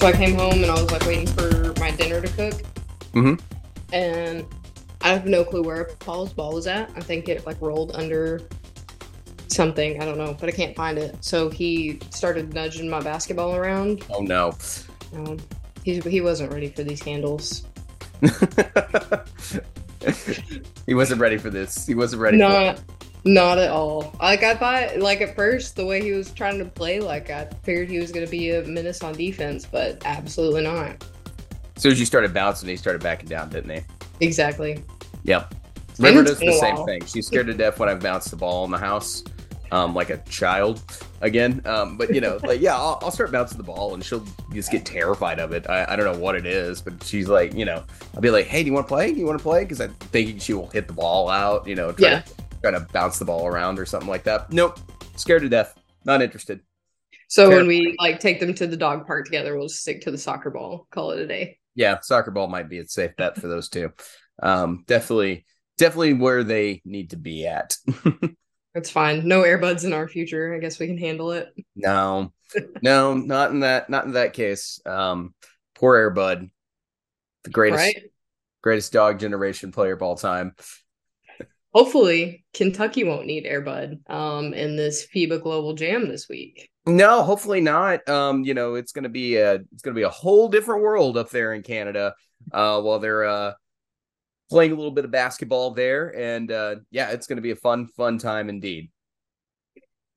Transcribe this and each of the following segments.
So I came home and I was like waiting for my dinner to cook. Mm-hmm. And I have no clue where Paul's ball was at. I think it like rolled under something. I don't know, but I can't find it. So he started nudging my basketball around. Oh no. Um, he, he wasn't ready for these handles. he wasn't ready for this. He wasn't ready. Not, not at all. Like I thought, like at first, the way he was trying to play, like I figured he was going to be a menace on defense, but absolutely not. As soon as you started bouncing, he started backing down, didn't he? Exactly. Yep. River does the same thing. She's scared to death when I bounce the ball in the house, um, like a child again. Um, but you know, like yeah, I'll, I'll start bouncing the ball, and she'll just get terrified of it. I, I don't know what it is, but she's like, you know, I'll be like, hey, do you want to play? Do you want to play? Because I'm thinking she will hit the ball out, you know, try, Yeah. to, try to bounce the ball around or something like that. Nope, scared to death. Not interested. So Fair when we like take them to the dog park together, we'll just stick to the soccer ball. Call it a day. Yeah, soccer ball might be a safe bet for those two. Um, definitely, definitely where they need to be at. That's fine. No Air Buds in our future. I guess we can handle it. No, no, not in that, not in that case. Um, poor Air Bud, the greatest, Right? greatest dog generation player of all time. Hopefully, Kentucky won't need Air Bud um, in this FIBA Global Jam this week. No, hopefully not. Um, you know, it's gonna be a, it's gonna be a whole different world up there in Canada. Uh, while they're uh playing a little bit of basketball there, and uh, yeah, it's gonna be a fun, fun time indeed.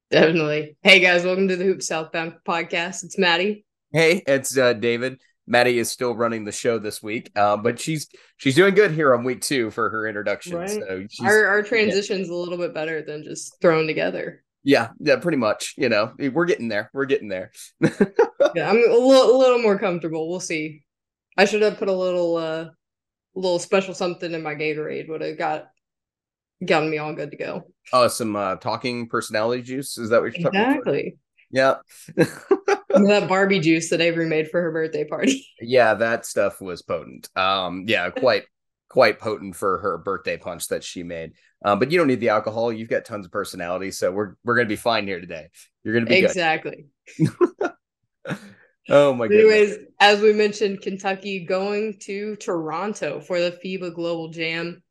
Definitely. Hey guys, welcome to the Hoop Southbound podcast. It's Maddy. Hey, it's uh, David. Maddy is still running the show this week, uh, but she's she's doing good here on week two for her introduction. Right. So she's, Our our transition's a little bit better than just thrown together. yeah, yeah, pretty much. You know, we're getting there. We're getting there. Yeah, I'm a little, a little more comfortable. We'll see. I should have put a little uh little special something in my Gatorade. Would have got gotten me all good to go. Oh, some uh, talking personality juice. Is that what you're talking about? Exactly. Yeah. that Barbie juice that Avery made for her birthday party. yeah, that stuff was potent. Um, yeah, quite quite potent for her birthday punch that she made. Um, but you don't need the alcohol. You've got tons of personality, so we're we're gonna be fine here today. You're gonna be exactly. Oh my goodness. Anyways, as we mentioned, Kentucky going to Toronto for the FIBA Global Jam.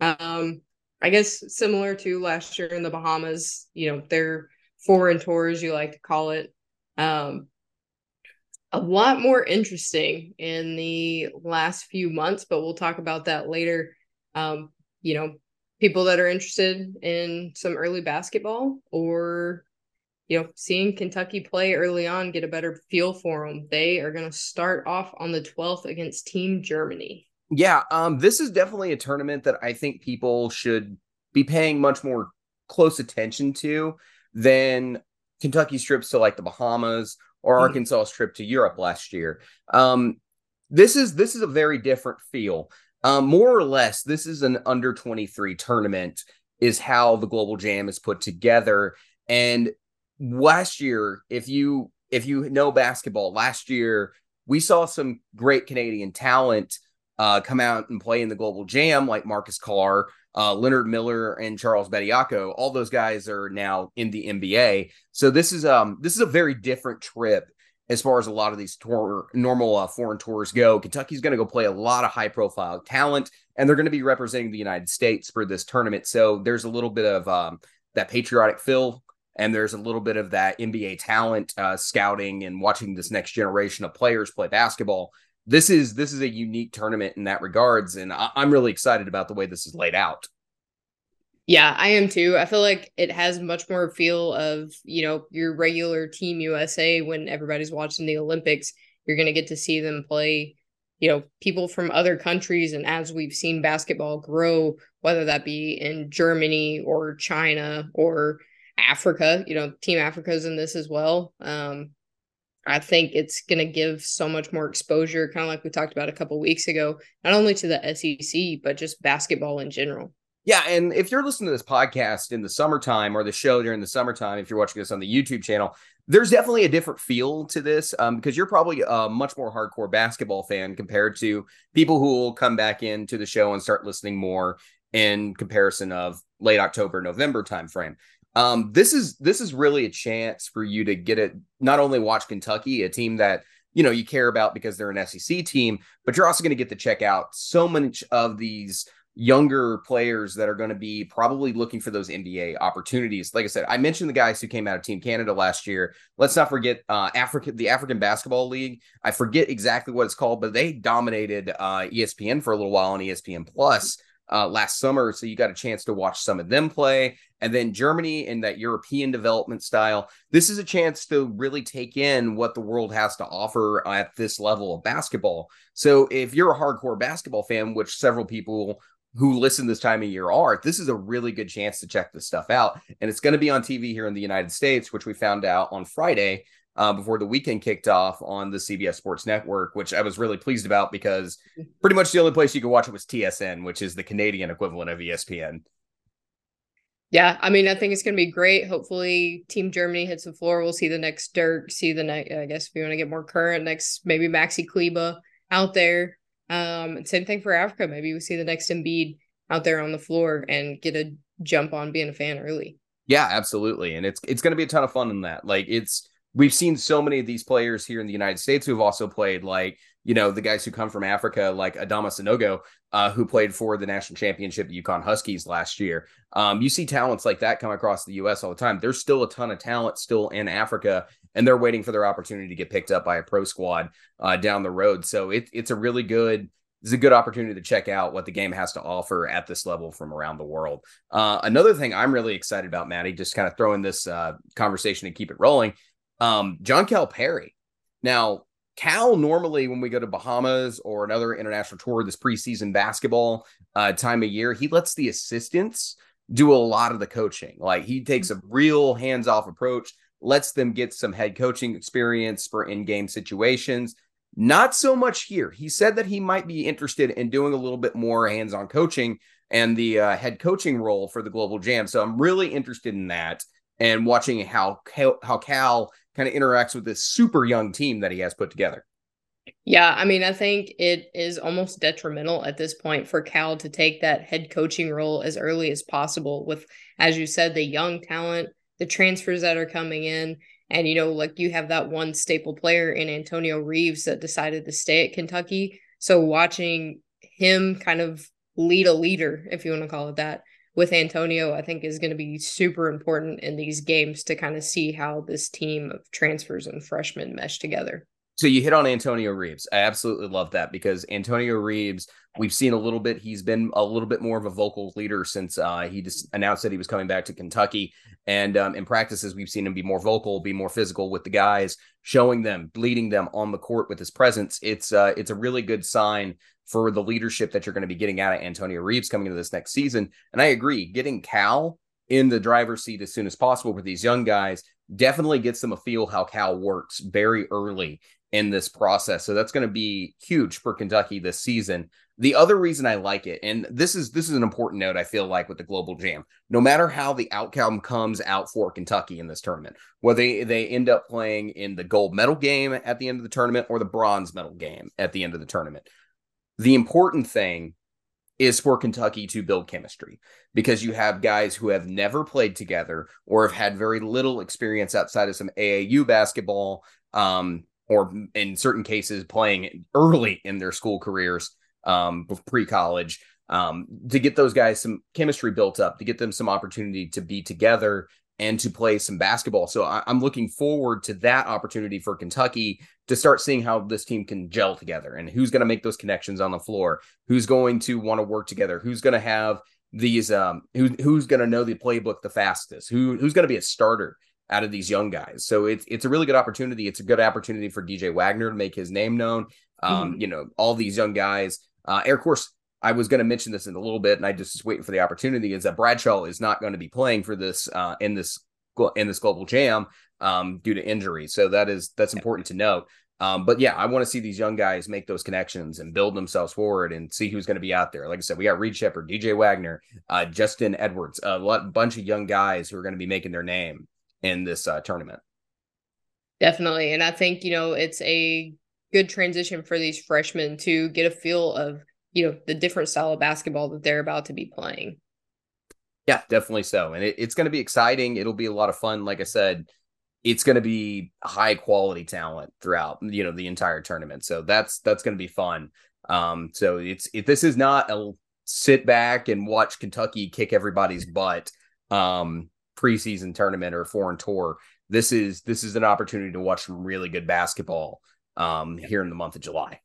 Um, I guess similar to last year in the Bahamas, you know, their foreign tours, you like to call it. Um, a lot more interesting in the last few months, but we'll talk about that later. Um, you know, people that are interested in some early basketball or you know, seeing Kentucky play early on, get a better feel for them. They are going to start off on the 12th against Team Germany. Yeah, um, this is definitely a tournament that I think people should be paying much more close attention to than Kentucky's trips to like the Bahamas or Mhm. Arkansas's trip to Europe last year. Um, this is this is a very different feel. Um, more or less, this is an under 23 tournament, is how the Global Jam is put together. And last year, if you if you know basketball, last year we saw some great Canadian talent uh, come out and play in the Global Jam, like Marcus Carr, uh, Leonard Miller, and Charles Bediako. All those guys are now in the NBA. So this is um this is a very different trip as far as a lot of these tour normal uh, foreign tours go. Kentucky's going to go play a lot of high profile talent, and they're going to be representing the United States for this tournament. So there's a little bit of um, that patriotic feel. And there's a little bit of that NBA talent uh, scouting and watching this next generation of players play basketball this is this is a unique tournament in that regards and I, i'm really excited about the way this is laid out Yeah, I am too. I feel like it has much more feel of, you know, your regular Team USA when everybody's watching the Olympics. You're going to get to see them play, you know, people from other countries. And as we've seen basketball grow, whether that be in Germany or China or Africa, you know, Team Africa's in this as well. Um, I think it's going to give so much more exposure, kind of like we talked about a couple weeks ago, not only to the SEC, but just basketball in general. yeah and if you're listening to this podcast in the summertime or the show during the summertime if you're watching this on the youtube channel there's definitely a different feel to this um, because you're probably a much more hardcore basketball fan compared to people who will come back into the show and start listening more in comparison of late october november timeframe um, this is this is really a chance for you to get it not only watch kentucky a team that you know you care about because they're an SEC team, but you're also going to get to check out so much of these younger players that are going to be probably looking for those NBA opportunities. Like I said, I mentioned the guys who came out of Team Canada last year. Let's not forget uh, Africa, the African Basketball League. I forget exactly what it's called, but they dominated uh, ESPN for a little while on ESPN Plus uh, last summer. So you got a chance to watch some of them play. And then Germany in that European development style. This is a chance to really take in what the world has to offer at this level of basketball. So if you're a hardcore basketball fan, which several people who listen this time of year are, this is a really good chance to check this stuff out. And it's going to be on TV here in the United States, which we found out on Friday uh, before the weekend kicked off on the CBS Sports Network, which I was really pleased about because pretty much the only place you could watch it was TSN, which is the Canadian equivalent of ESPN. Yeah, I mean, I think it's going to be great. Hopefully, Team Germany hits the floor. We'll see the next Dirk, see the next, I guess, if you want to get more current, next maybe Maxi Kleber out there. Um, same thing for Africa. Maybe we see the next Embiid out there on the floor and get a jump on being a fan early. Yeah, absolutely. And it's it's going to be a ton of fun in that. Like it's we've seen so many of these players here in the United States who've also played like, you know, the guys who come from Africa, like Adama Sanogo, uh, who played for the national championship UConn Huskies last year. Um, you see talents like that come across the US all the time. There's still a ton of talent still in Africa, and they're waiting for their opportunity to get picked up by a pro squad uh, down the road. So it, it's a really good it's a good opportunity to check out what the game has to offer at this level from around the world. Uh, another thing I'm really excited about, Maddy, just kind of throwing this uh, conversation and keep it rolling, um, John Calipari. Now, Cal normally when we go to Bahamas or another international tour this preseason basketball uh, time of year, he lets the assistants do a lot of the coaching. Like he takes a real hands-off approach, lets them get some head coaching experience for in-game situations. Not so much here. He said that he might be interested in doing a little bit more hands-on coaching and the uh, head coaching role for the Global Jam. So I'm really interested in that and watching how how Cal kind of interacts with this super young team that he has put together. Yeah, I mean, I think it is almost detrimental at this point for Cal to take that head coaching role as early as possible with, as you said, the young talent, the transfers that are coming in. And, you know, like you have that one staple player in Antonio Reeves that decided to stay at Kentucky. So watching him kind of lead a leader, if you want to call it that, with Antonio, I think is going to be super important in these games to kind of see how this team of transfers and freshmen mesh together. So you hit on Antonio Reeves. I absolutely love that because Antonio Reeves, we've seen a little bit. He's been a little bit more of a vocal leader since uh, he just announced that he was coming back to Kentucky. And um, in practices, we've seen him be more vocal, be more physical with the guys, showing them, leading them on the court with his presence. It's uh, it's a really good sign for the leadership that you're going to be getting out of Antonio Reeves coming into this next season. And I agree, getting Cal in the driver's seat as soon as possible with these young guys definitely gets them a feel how Cal works very early in this process. So that's going to be huge for Kentucky this season. The other reason I like it, and this is this is an important note I feel like with the Global Jam, no matter how the outcome comes out for Kentucky in this tournament, whether they, they end up playing in the gold medal game at the end of the tournament or the bronze medal game at the end of the tournament, the important thing is for Kentucky to build chemistry because you have guys who have never played together or have had very little experience outside of some AAU basketball, um, or in certain cases playing early in their school careers, um, pre college, um, to get those guys some chemistry built up, to get them some opportunity to be together and to play some basketball. So I, am looking forward to that opportunity for Kentucky to start seeing how this team can gel together and who's going to make those connections on the floor, who's going to want to work together, who's going to have these, um, who, who's going to know the playbook the fastest, who who's going to be a starter out of these young guys. So it's it's a really good opportunity. It's a good opportunity for DJ Wagner to make his name known. Um, mm-hmm. You know, all these young guys. Uh, Air Course I was going to mention this in a little bit, and I just was waiting for the opportunity. Is that Bradshaw is not going to be playing for this uh, in this in this global jam um, due to injury, so that is that's important to note. Um, but yeah, I want to see these young guys make those connections and build themselves forward and see who's going to be out there. Like I said, we got Reed Sheppard, DJ Wagner, uh, Justin Edwards, a lot, bunch of young guys who are going to be making their name in this uh, tournament. Definitely, and I think you know it's a good transition for these freshmen to get a feel of you know the different style of basketball that they're about to be playing yeah definitely so and it, it's going to be exciting it'll be a lot of fun like i said it's going to be high quality talent throughout you know the entire tournament. So that's that's going to be fun. Um, so it's if this is not a sit back and watch Kentucky kick everybody's butt um preseason tournament or foreign tour. This is this is an opportunity to watch some really good basketball um here in the month of July.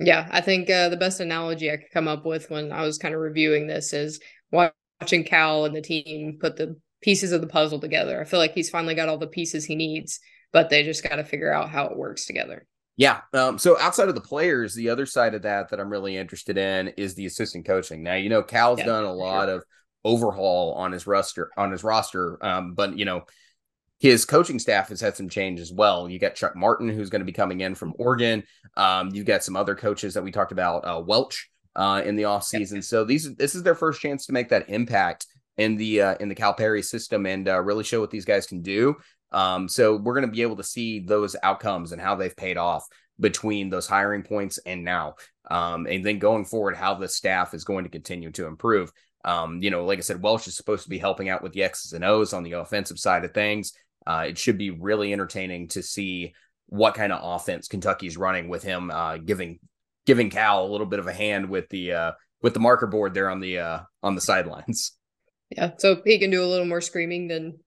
Yeah, I think uh, the best analogy I could come up with when I was kind of reviewing this is watching Cal and the team put the pieces of the puzzle together. I feel like he's finally got all the pieces he needs, but they just got to figure out how it works together. Yeah. Um, so outside of the players, the other side of that that I'm really interested in is the assistant coaching. Now, you know, Cal's yeah, done a lot sure. of overhaul on his roster on his roster, um, but you know, his coaching staff has had some change as well. You got Chuck Martin, who's going to be coming in from Oregon. Um, you've got some other coaches that we talked about, uh, Welch, uh, in the offseason. Yeah. So these this is their first chance to make that impact in the uh, in the Calipari system and uh, really show what these guys can do. Um, so we're going to be able to see those outcomes and how they've paid off between those hiring points and now. Um, and then going forward, how the staff is going to continue to improve. Um, you know, like I said, Welsh is supposed to be helping out with the X's and O's on the offensive side of things. Uh, it should be really entertaining to see what kind of offense Kentucky's running with him, uh, giving giving Cal a little bit of a hand with the uh, with the marker board there on the uh, on the sidelines. Yeah, so he can do a little more screaming than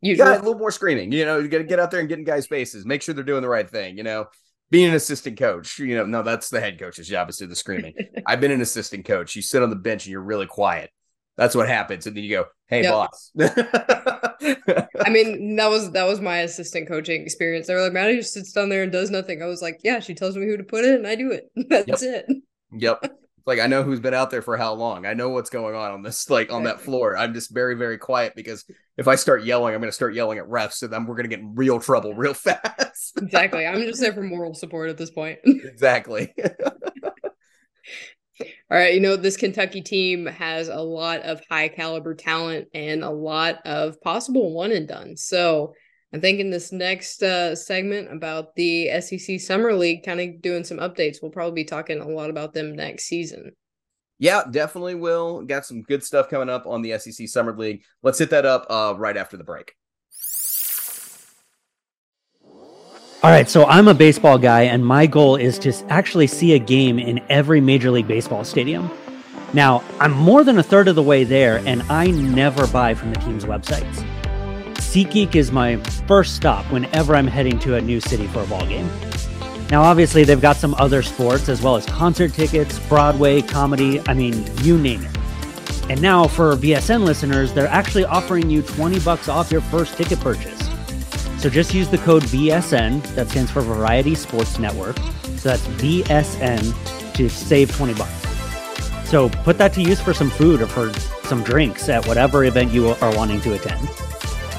usually. Yeah, a little more screaming. You know, you got to get out there and get in guys' faces, make sure they're doing the right thing. You know, being an assistant coach, you know, no, that's the head coach's job is to do the screaming. I've been an assistant coach. You sit on the bench and you're really quiet. That's what happens, and then you go, "Hey, yep. boss." I mean, that was that was my assistant coaching experience. They were like, "Maddy just sits down there and does nothing." I was like, "Yeah, she tells me who to put it, and I do it. That's yep. it." Yep like I know who's been out there for how long. I know what's going on on this, like on that floor. I'm just very, very quiet because if I start yelling, I'm going to start yelling at refs, and then we're going to get in real trouble real fast. exactly. I'm just there for moral support at this point. exactly. All right, you know, this Kentucky team has a lot of high caliber talent and a lot of possible one and done. So I think in this next uh, segment about the SEC Summer League, kind of doing some updates, we'll probably be talking a lot about them next season. Yeah, definitely will. Got some good stuff coming up on the SEC Summer League. Let's hit that up uh, right after the break. All right, so I'm a baseball guy, and my goal is to actually see a game in every Major League Baseball stadium. Now, I'm more than a third of the way there, and I never buy from the team's websites. SeatGeek is my first stop whenever I'm heading to a new city for a ball game. Now, obviously, they've got some other sports as well as concert tickets, Broadway, comedy, I mean, you name it. And now for VSN listeners, they're actually offering you 20 bucks off your first ticket purchase. So just use the code VSN, that stands for Varsity Sports Network. So that's VSN to save 20 bucks. So put that to use for some food or for some drinks at whatever event you are wanting to attend.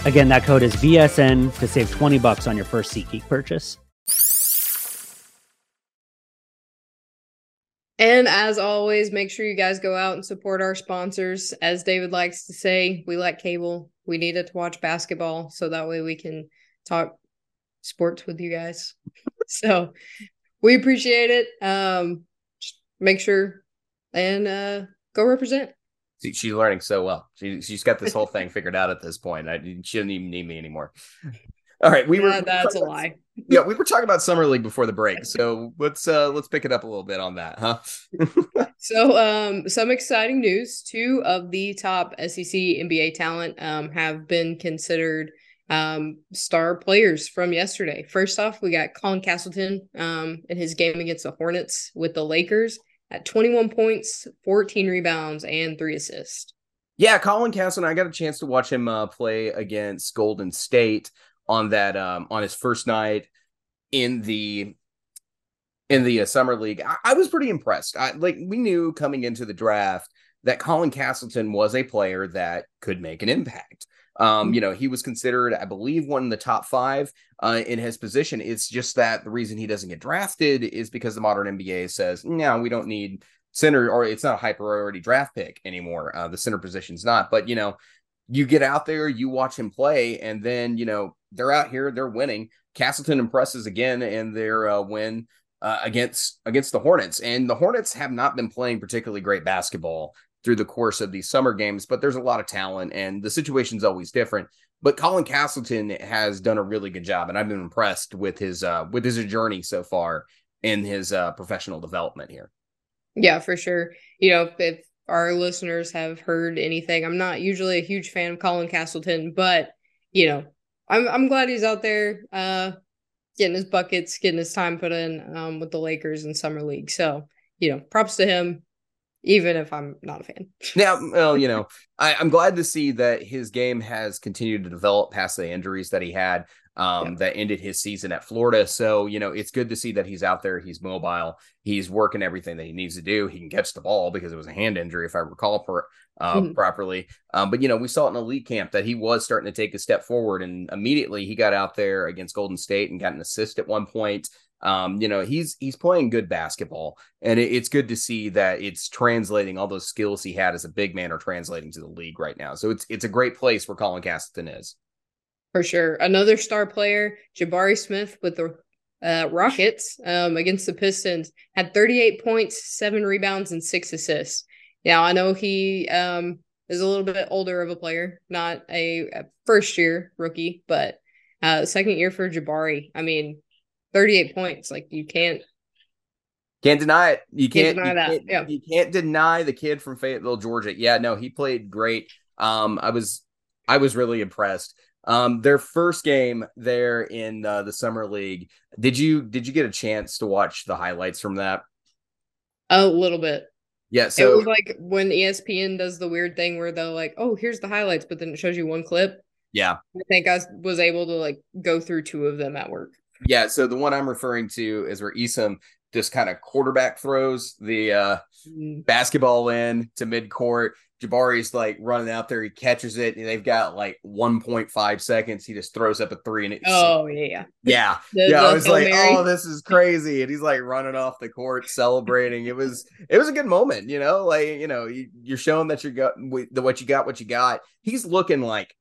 Again, that code is VSN to save 20 bucks on your first SeatGeek purchase. And as always, make sure you guys go out and support our sponsors. As David likes to say, we like cable. We need it to watch basketball so that way we can talk sports with you guys. so we appreciate it. Um, make sure and uh, go represent she's learning so well. She she's got this whole thing figured out at this point. I she doesn't even need me anymore. All right, we yeah, were that's a lie. yeah, we were talking about summer league before the break, so let's uh let's pick it up a little bit on that, huh? so, um, some exciting news: two of the top SEC NBA talent um have been considered um star players from yesterday. First off, we got Colin Castleton um in his game against the Hornets with the Lakers at 21 points, 14 rebounds, and three assists. Yeah, Colin Castle, I got a chance to watch him uh, play against Golden State on that um, on his first night in the in the uh, summer league. I, I was pretty impressed. I, like we knew coming into the draft that Colin Castleton was a player that could make an impact. Um, mm-hmm. you know, he was considered, I believe, one in the top five uh, in his position. It's just that the reason he doesn't get drafted is because the modern NBA says, no, we don't need center, or it's not a high priority draft pick anymore. Uh, the center position's not. But, you know, you get out there, you watch him play, and then, you know, they're out here, they're winning. Castleton impresses again in their uh, win uh, against against the Hornets, and the Hornets have not been playing particularly great basketball through the course of these summer games, but there's a lot of talent and the situation's always different. But Colin Castleton has done a really good job, and I've been impressed with his uh, with his journey so far in his uh, professional development here. Yeah, for sure. You know, if our listeners have heard anything, I'm not usually a huge fan of Colin Castleton, but you know, I'm I'm glad he's out there uh getting his buckets, getting his time put in um with the Lakers in summer league. So, you know, props to him even if I'm not a fan. Now, well, you know, I, am glad to see that his game has continued to develop past the injuries that he had um, yeah. that ended his season at Florida. So, you know, it's good to see that he's out there. He's mobile. He's working everything that he needs to do. He can catch the ball because it was a hand injury, if I recall per, uh, mm-hmm. properly. Um, but, you know, we saw it in elite camp that he was starting to take a step forward. And immediately he got out there against Golden State and got an assist at one point. Um, you know, he's he's playing good basketball, and it, it's good to see that it's translating all those skills he had as a big man are translating to the league right now. So it's it's a great place where Colin Castleton is. For sure. Another star player, Jabari Smith with the uh, Rockets um, against the Pistons, had 38 points, seven rebounds, and six assists. Now, I know he um, is a little bit older of a player, not a, a first year rookie, but uh, second year for Jabari. I mean, 38 points. Like, you can't. Can't deny it. You can't, can't deny you that. Can't, yeah. You can't deny the kid from Fayetteville, Georgia. Yeah, no, he played great. Um, I was I was really impressed. Um, their first game there in uh, the summer league. Did you did you get a chance to watch the highlights from that? A little bit. Yeah, so it was like when ESPN does the weird thing where they're like, "Oh, here's the highlights," but then it shows you one clip. Yeah, I think I was able to like go through two of them at work. Yeah, so the one I'm referring to is where Easom just kind of quarterback throws the uh, mm-hmm. basketball in to midcourt. Jabari's like running out there, he catches it, and they've got like 1.5 seconds. He just throws up a three, and it's oh yeah, yeah, the, yeah. The I was like, Mary. oh, this is crazy, and he's like running off the court celebrating. it was it was a good moment, you know, like you know, you, are showing that you're got the what you got, what you got. He's looking like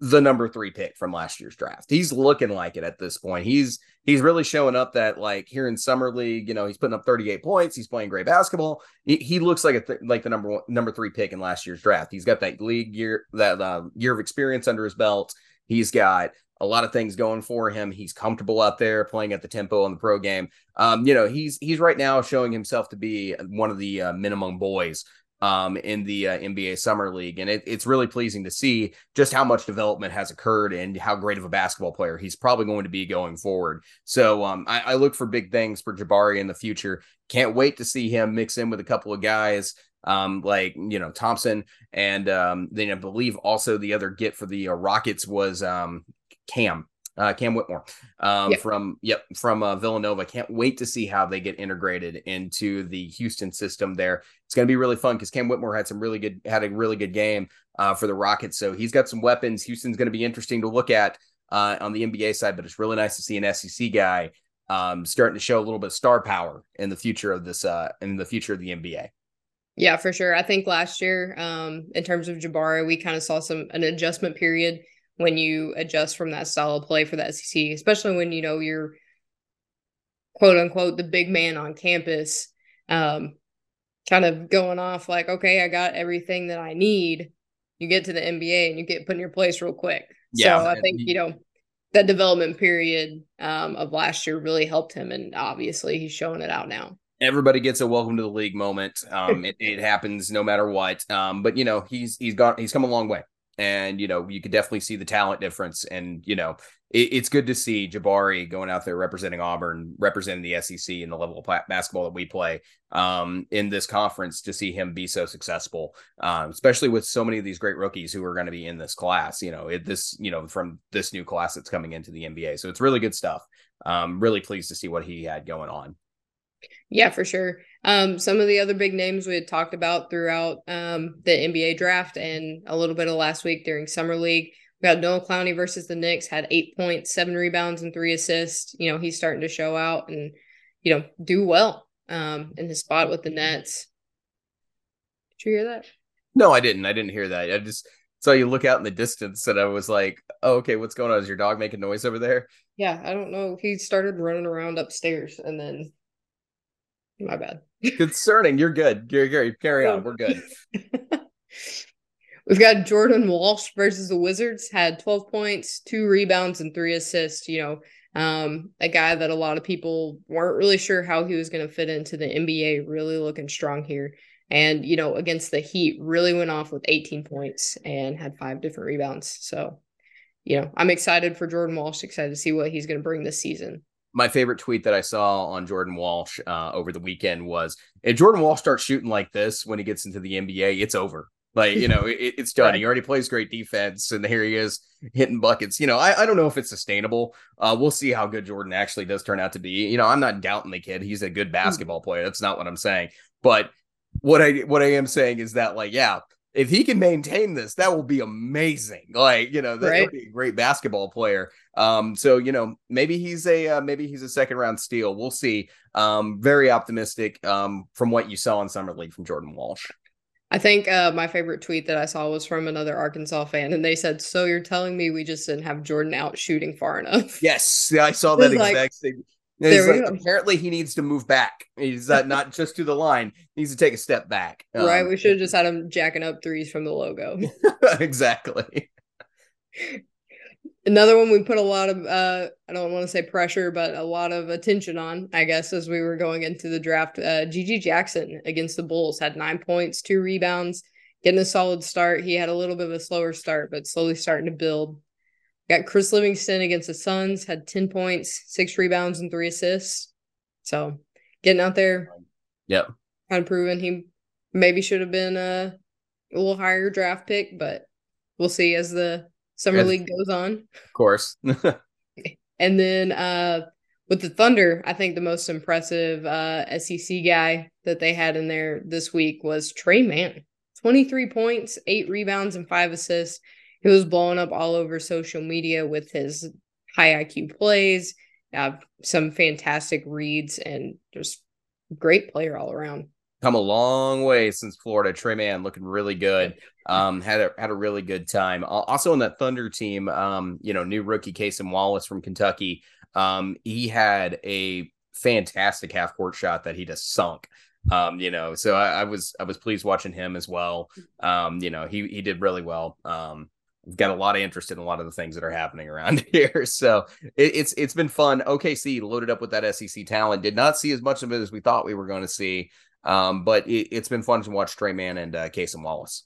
the number three pick from last year's draft. He's looking like it at this point. He's he's really showing up that like here in summer league, you know, he's putting up 38 points. He's playing great basketball. He, he looks like a th- like the number one number three pick in last year's draft. He's got that league year that uh, year of experience under his belt. He's got a lot of things going for him. He's comfortable out there playing at the tempo on the pro game. Um, you know, he's he's right now showing himself to be one of the uh, minimum boys um, in the uh, NBA Summer League. And it, it's really pleasing to see just how much development has occurred and how great of a basketball player he's probably going to be going forward. So um, I, I, look for big things for Jabari in the future. Can't wait to see him mix in with a couple of guys um, like, you know, Thompson. And um, then I believe also the other get for the uh, Rockets was um, Cam uh, Cam Whitmore um, yep. from yep from uh, Villanova. Can't wait to see how they get integrated into the Houston system. There, it's going to be really fun because Cam Whitmore had some really good had a really good game uh, for the Rockets. So he's got some weapons. Houston's going to be interesting to look at uh, on the NBA side, but it's really nice to see an SEC guy um, starting to show a little bit of star power in the future of this uh, in the future of the NBA. Yeah, for sure. I think last year, um, in terms of Jabari, we kind of saw some an adjustment period when you adjust from that style of play for the SEC, especially when you know you're quote unquote the big man on campus, um, kind of going off like, okay, I got everything that I need. You get to the NBA and you get put in your place real quick. Yeah, so I think you know that development period um, of last year really helped him, and obviously he's showing it out now everybody gets a welcome to the league moment. Um, it, it, happens no matter what. Um, but you know, he's he's gone he's come a long way and you know you could definitely see the talent difference. And you know it, it's good to see jabari going out there representing auburn representing the sec and the level of basketball that we play um, in this conference to see him be so successful um, especially with so many of these great rookies who are going to be in this class you know it, this you know from this new class that's coming into the nba so it's really good stuff. Um, really pleased to see what he had going on. Yeah, for sure. Um, some of the other big names we had talked about throughout um, the NBA draft and a little bit of last week during summer league. We got Noah Clowney versus the Knicks, had eight points, seven rebounds, and three assists. You know, he's starting to show out and, you know, do well um, in his spot with the Nets. Did you hear that? No, I didn't. I didn't hear that. I just saw you look out in the distance and I was like, oh, okay, what's going on? Is your dog making noise over there? Yeah, I don't know. He started running around upstairs and then my bad. Concerning. You're good. You're. Carry on. We're good. We've got Jordan Walsh versus the Wizards, had 12 points, two rebounds, and three assists. You know, um, a guy that a lot of people weren't really sure how he was going to fit into the NBA, really looking strong here. And, you know, against the Heat, really went off with 18 points and had five different rebounds. So, you know, I'm excited for Jordan Walsh, excited to see what he's going to bring this season my favorite tweet that I saw on Jordan Walsh uh, over the weekend was if Jordan Walsh starts shooting like this when he gets into the NBA, it's over. Like, you know, it, it's done. Right. He already plays great defense, and here he is hitting buckets. You know, I, I don't know if it's sustainable. Uh, we'll see how good Jordan actually does turn out to be. You know, I'm not doubting the kid. He's a good hmm. basketball player. That's not what I'm saying. But what I what I am saying is that, like, yeah, if he can maintain this, that will be amazing. Like, you know, that right. be a great basketball player. Um, so you know, maybe he's a uh, maybe he's a second round steal. We'll see. Um, very optimistic um from what you saw in summer league from Jordan Walsh. I think uh, my favorite tweet that I saw was from another Arkansas fan, and they said, "So you're telling me we just didn't have Jordan out shooting far enough?" Yes, I saw that exact like, thing. Like, apparently, he needs to move back. He's uh, not just to the line; he needs to take a step back. Um, right. We should have just had him jacking up threes from the logo. exactly. Another one we put a lot of uh, I don't want to say pressure, but a lot of attention on, I guess, as we were going into the draft. Uh, GG Jackson against the Bulls had nine points, two rebounds, getting a solid start. He had a little bit of a slower start, but slowly starting to build. Got Chris Livingston against the Suns, had 10 points, six rebounds, and three assists. So getting out there. Yep. Kind of proven he maybe should have been a, a little higher draft pick, but we'll see as the summer league goes on. Of course. and then uh with the Thunder, I think the most impressive uh SEC guy that they had in there this week was Tre Mann. 23 points, eight rebounds, and five assists. He was blowing up all over social media with his high IQ plays, uh, some fantastic reads, and just great player all around come a long way since Florida. Tre Mann looking really good. Um, had a had a really good time. Also on that Thunder team, um, you know, new rookie Cason Wallace from Kentucky. Um, he had a fantastic half court shot that he just sunk. Um, you know, so I, I was I was pleased watching him as well. Um, you know, he he did really well. Um, we've got a lot of interest in a lot of the things that are happening around here. So it, it's it's been fun. OKC loaded up with that SEC talent. Did not see as much of it as we thought we were going to see. Um, but it, has been fun to watch Tre Mann and uh, Cason Wallace.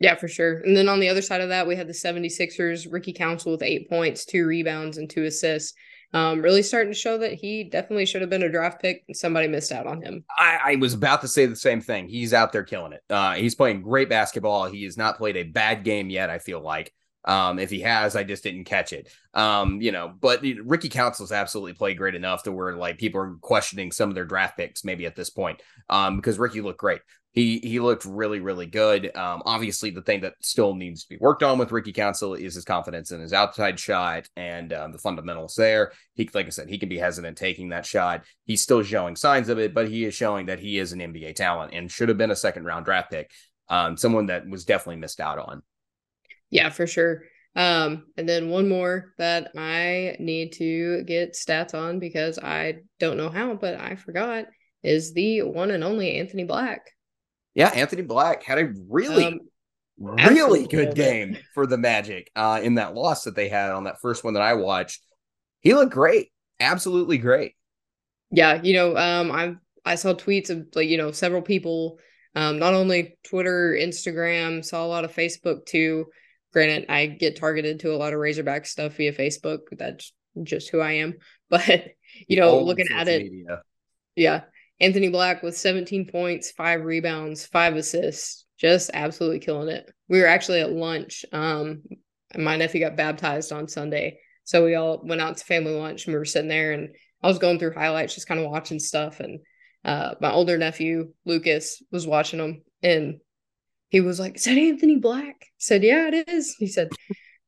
Yeah, for sure. And then on the other side of that, we had the 76ers, Ricky Council with eight points, two rebounds, and two assists. Um, really starting to show that he definitely should have been a draft pick. Somebody missed out on him. I, I was about to say the same thing. He's out there killing it. Uh, he's playing great basketball. He has not played a bad game yet, I feel like. Um, if he has, I just didn't catch it. Um, you know, but Ricky Council's absolutely played great enough to where like people are questioning some of their draft picks maybe at this point. Um, because Ricky looked great. He he looked really really good. Um, obviously the thing that still needs to be worked on with Ricky Council is his confidence in his outside shot and um, the fundamentals there. He like I said, he can be hesitant taking that shot. He's still showing signs of it, but he is showing that he is an NBA talent and should have been a second round draft pick. Um, someone that was definitely missed out on. Yeah, for sure. Um, and then one more that I need to get stats on because I don't know how, but I forgot is the one and only Anthony Black. Yeah, Anthony Black had a really, um, really good game for the Magic uh, in that loss that they had on that first one that I watched. He looked great, absolutely great. Yeah, you know, um, I I saw tweets of like you know several people, um, not only Twitter, Instagram, saw a lot of Facebook too Granted, I get targeted to a lot of Razorback stuff via Facebook. That's just who I am. But you know, looking at it, media. yeah, Anthony Black with 17 points, five rebounds, five assists, just absolutely killing it. We were actually at lunch. Um, my nephew got baptized on Sunday, so we all went out to family lunch and we were sitting there, and I was going through highlights, just kind of watching stuff, and uh, my older nephew Lucas was watching them, and he was like, Is that Anthony Black? I said, Yeah, it is. He said,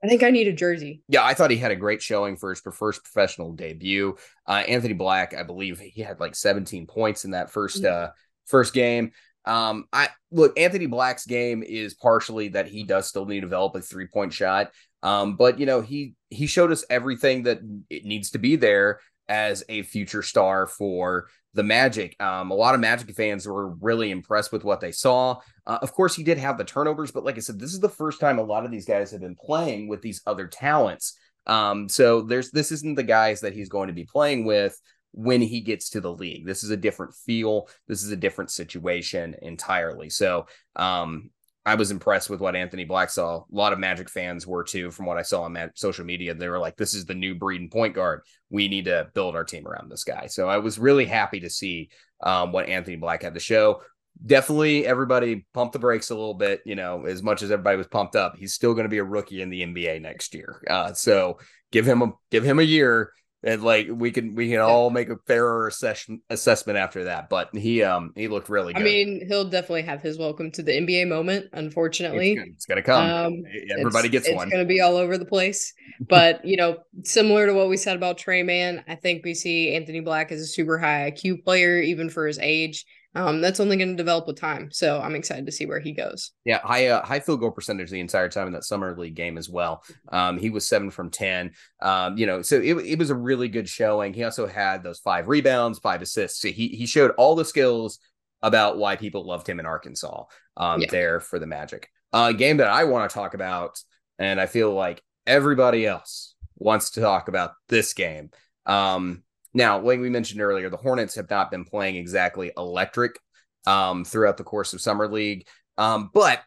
I think I need a jersey. Yeah, I thought he had a great showing for his first professional debut. Uh, Anthony Black, I believe he had like 17 points in that first uh, first game. Um, I look, Anthony Black's game is partially that he does still need to develop a three point shot. Um, but you know, he he showed us everything that it needs to be there as a future star for the Magic. Um, a lot of Magic fans were really impressed with what they saw. Uh, of course, he did have the turnovers, but like I said, this is the first time a lot of these guys have been playing with these other talents. Um, so there's this isn't the guys that he's going to be playing with when he gets to the league. This is a different feel. This is a different situation entirely. So um, I was impressed with what Anthony Black saw. A lot of Magic fans were too, from what I saw on social media. They were like, "This is the new breed and point guard. We need to build our team around this guy." So I was really happy to see um, what Anthony Black had to show. Definitely, everybody pump the brakes a little bit. You know, as much as everybody was pumped up, he's still going to be a rookie in the NBA next year. Uh, so give him a give him a year and like we can we can all make a fairer assessment assessment after that. But he um he looked really good. I mean, he'll definitely have his welcome to the NBA moment. Unfortunately, it's, it's gonna come. Um, Everybody gets it's one. It's gonna be all over the place. But you know, similar to what we said about Tre Mann, I think we see Anthony Black as a super high IQ player, even for his age um, that's only going to develop with time. So I'm excited to see where he goes. Yeah, high uh, high field goal percentage the entire time in that summer league game as well. Um, he was seven from ten. Um, you know, so it, it was a really good showing. He also had those five rebounds, five assists. So he he showed all the skills about why people loved him in Arkansas. Um, yeah. there for the Magic. A uh, game that I want to talk about, and I feel like everybody else wants to talk about this game. Um, now, like we mentioned earlier, the Hornets have not been playing exactly electric um, throughout the course of summer league, um, but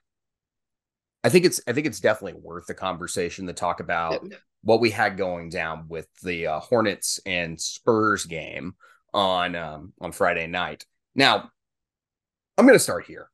I think it's I think it's definitely worth the conversation to talk about what we had going down with the uh, Hornets and Spurs game on um, on Friday night. Now, I'm going to start here.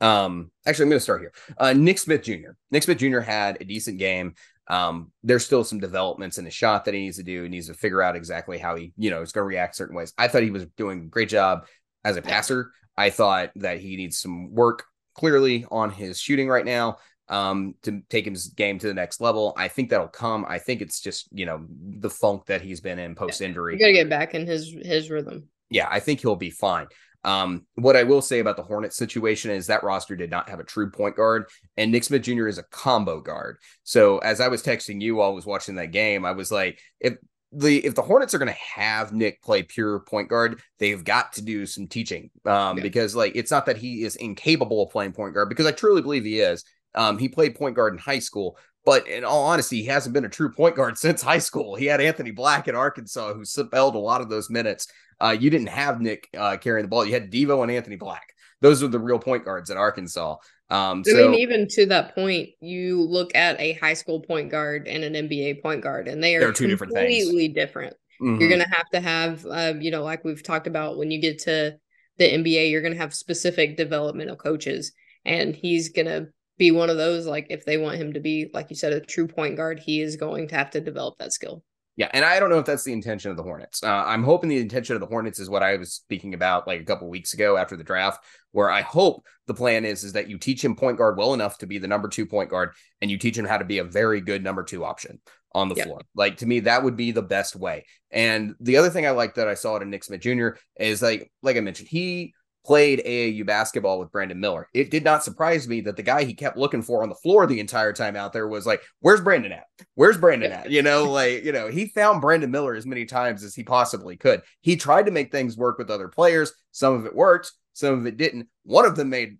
Um, actually, I'm going to start here. Uh, Nick Smith Jr. Nick Smith Jr. had a decent game. Um, there's still some developments in the shot that he needs to do. He needs to figure out exactly how he, you know, is going to react certain ways. I thought he was doing a great job as a passer. I thought that he needs some work clearly on his shooting right now um to take his game to the next level. I think that'll come. I think it's just, you know, the funk that he's been in post injury. You got to get back in his his rhythm. Yeah, I think he'll be fine. Um, what I will say about the Hornets situation is that roster did not have a true point guard, and Nick Smith Jr. is a combo guard. So as I was texting you while I was watching that game, I was like, if the if the Hornets are going to have Nick play pure point guard, they've got to do some teaching um, yeah. because like it's not that he is incapable of playing point guard because I truly believe he is. Um, he played point guard in high school, but in all honesty, he hasn't been a true point guard since high school. He had Anthony Black at Arkansas who spelled a lot of those minutes. Uh, you didn't have Nick uh, carrying the ball. You had Devo and Anthony Black. Those are the real point guards at Arkansas. Um, I so, mean, even to that point, you look at a high school point guard and an NBA point guard, and they are two different things. Completely different. Mm-hmm. You're gonna have to have, uh, you know, like we've talked about, when you get to the NBA, you're gonna have specific developmental coaches, and he's gonna be one of those. Like, if they want him to be, like you said, a true point guard, he is going to have to develop that skill. Yeah, and I don't know if that's the intention of the Hornets. Uh, I'm hoping the intention of the Hornets is what I was speaking about like a couple weeks ago after the draft, where I hope the plan is is that you teach him point guard well enough to be the number two point guard, and you teach him how to be a very good number two option on the floor. Like to me, that would be the best way. And the other thing I like that I saw in Nick Smith Jr. is like, like I mentioned, he played AAU basketball with Brandon Miller. It did not surprise me that the guy he kept looking for on the floor the entire time out there was like, "Where's Brandon at? Where's Brandon at?" You know, like you know, he found Brandon Miller as many times as he possibly could. He tried to make things work with other players. Some of it worked, some of it didn't. One of them made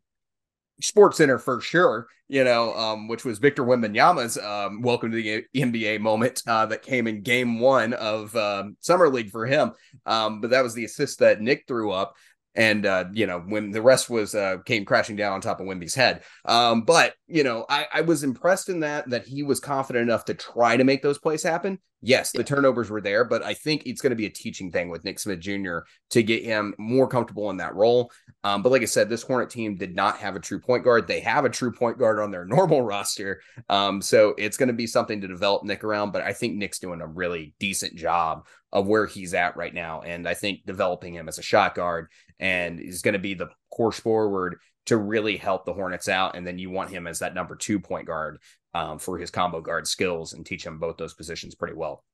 SportsCenter for sure, you know, um, which was Victor Wembanyama's um, welcome to the NBA moment uh, that came in game one of um, Summer League for him. Um, but that was the assist that Nick threw up and uh, you know when the rest was uh, came crashing down on top of Wemby's head. Um, but you know, I, I was impressed in that that he was confident enough to try to make those plays happen. Yes, the turnovers were there, but I think it's going to be a teaching thing with Nick Smith Jr. to get him more comfortable in that role. Um, but like I said, this Hornet team did not have a true point guard. They have a true point guard on their normal roster, um, so it's going to be something to develop Nick around. But I think Nick's doing a really decent job of where he's at right now, and I think developing him as a shot guard and is going to be the course forward to really help the Hornets out. And then you want him as that number two point guard um, for his combo guard skills and teach him both those positions pretty well.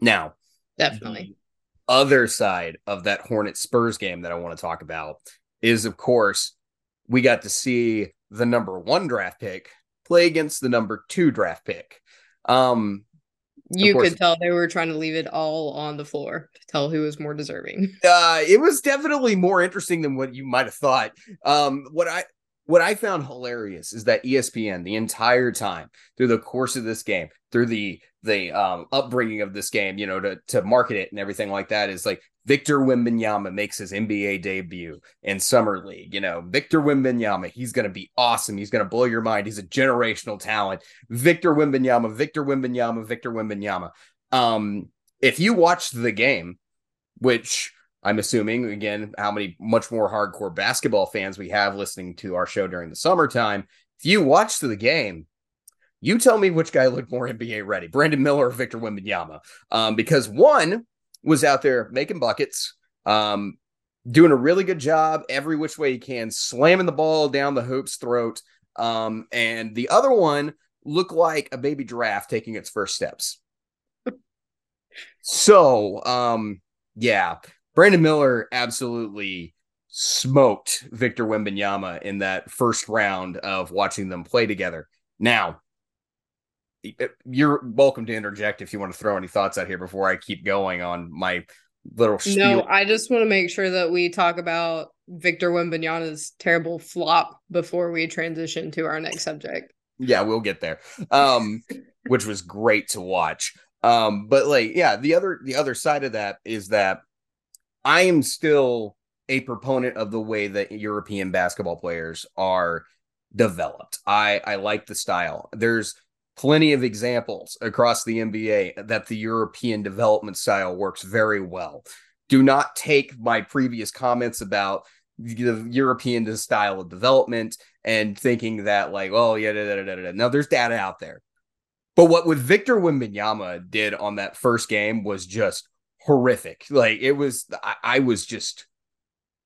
Now, definitely. Other side of that Hornet Spurs game that I want to talk about is, of course, we got to see the number one draft pick play against the number two draft pick. Um, You could tell they were trying to leave it all on the floor to tell who was more deserving. Uh, it was definitely more interesting than what you might have thought. Um, what I what I found hilarious is that ESPN the entire time through the course of this game, through the the um, upbringing of this game, you know, to to market it and everything like that, is like Victor Wembanyama makes his NBA debut in summer league. You know, Victor Wembanyama, he's going to be awesome. He's going to blow your mind. He's a generational talent. Victor Wembanyama, Victor Wembanyama, Victor Wembanyama. Um, if you watched the game, which I'm assuming again how many much more hardcore basketball fans we have listening to our show during the summertime. If you watched the game, you tell me which guy looked more NBA ready, Brandon Miller or Victor Wembanyama, um, because one was out there making buckets, um, doing a really good job every which way he can, slamming the ball down the hoop's throat, um, and the other one looked like a baby giraffe taking its first steps. so, um, yeah, Brandon Miller absolutely smoked Victor Wembanyama in that first round of watching them play together. Now, you're welcome to interject if you want to throw any thoughts out here before I keep going on my little spiel. No, I just want to make sure that we talk about Victor Wembanyama's terrible flop before we transition to our next subject. Yeah, we'll get there. Um, which was great to watch. Um, but like, yeah, the other the other side of that is that I am still a proponent of the way that European basketball players are developed. I I like the style. There's plenty of examples across the NBA that the European development style works very well. Do not take my previous comments about the European style of development and thinking that like, oh yeah, da, da, da, da. now there's data out there. But what with Victor Wembanyama did on that first game was just horrific. Like it was, I, I was just,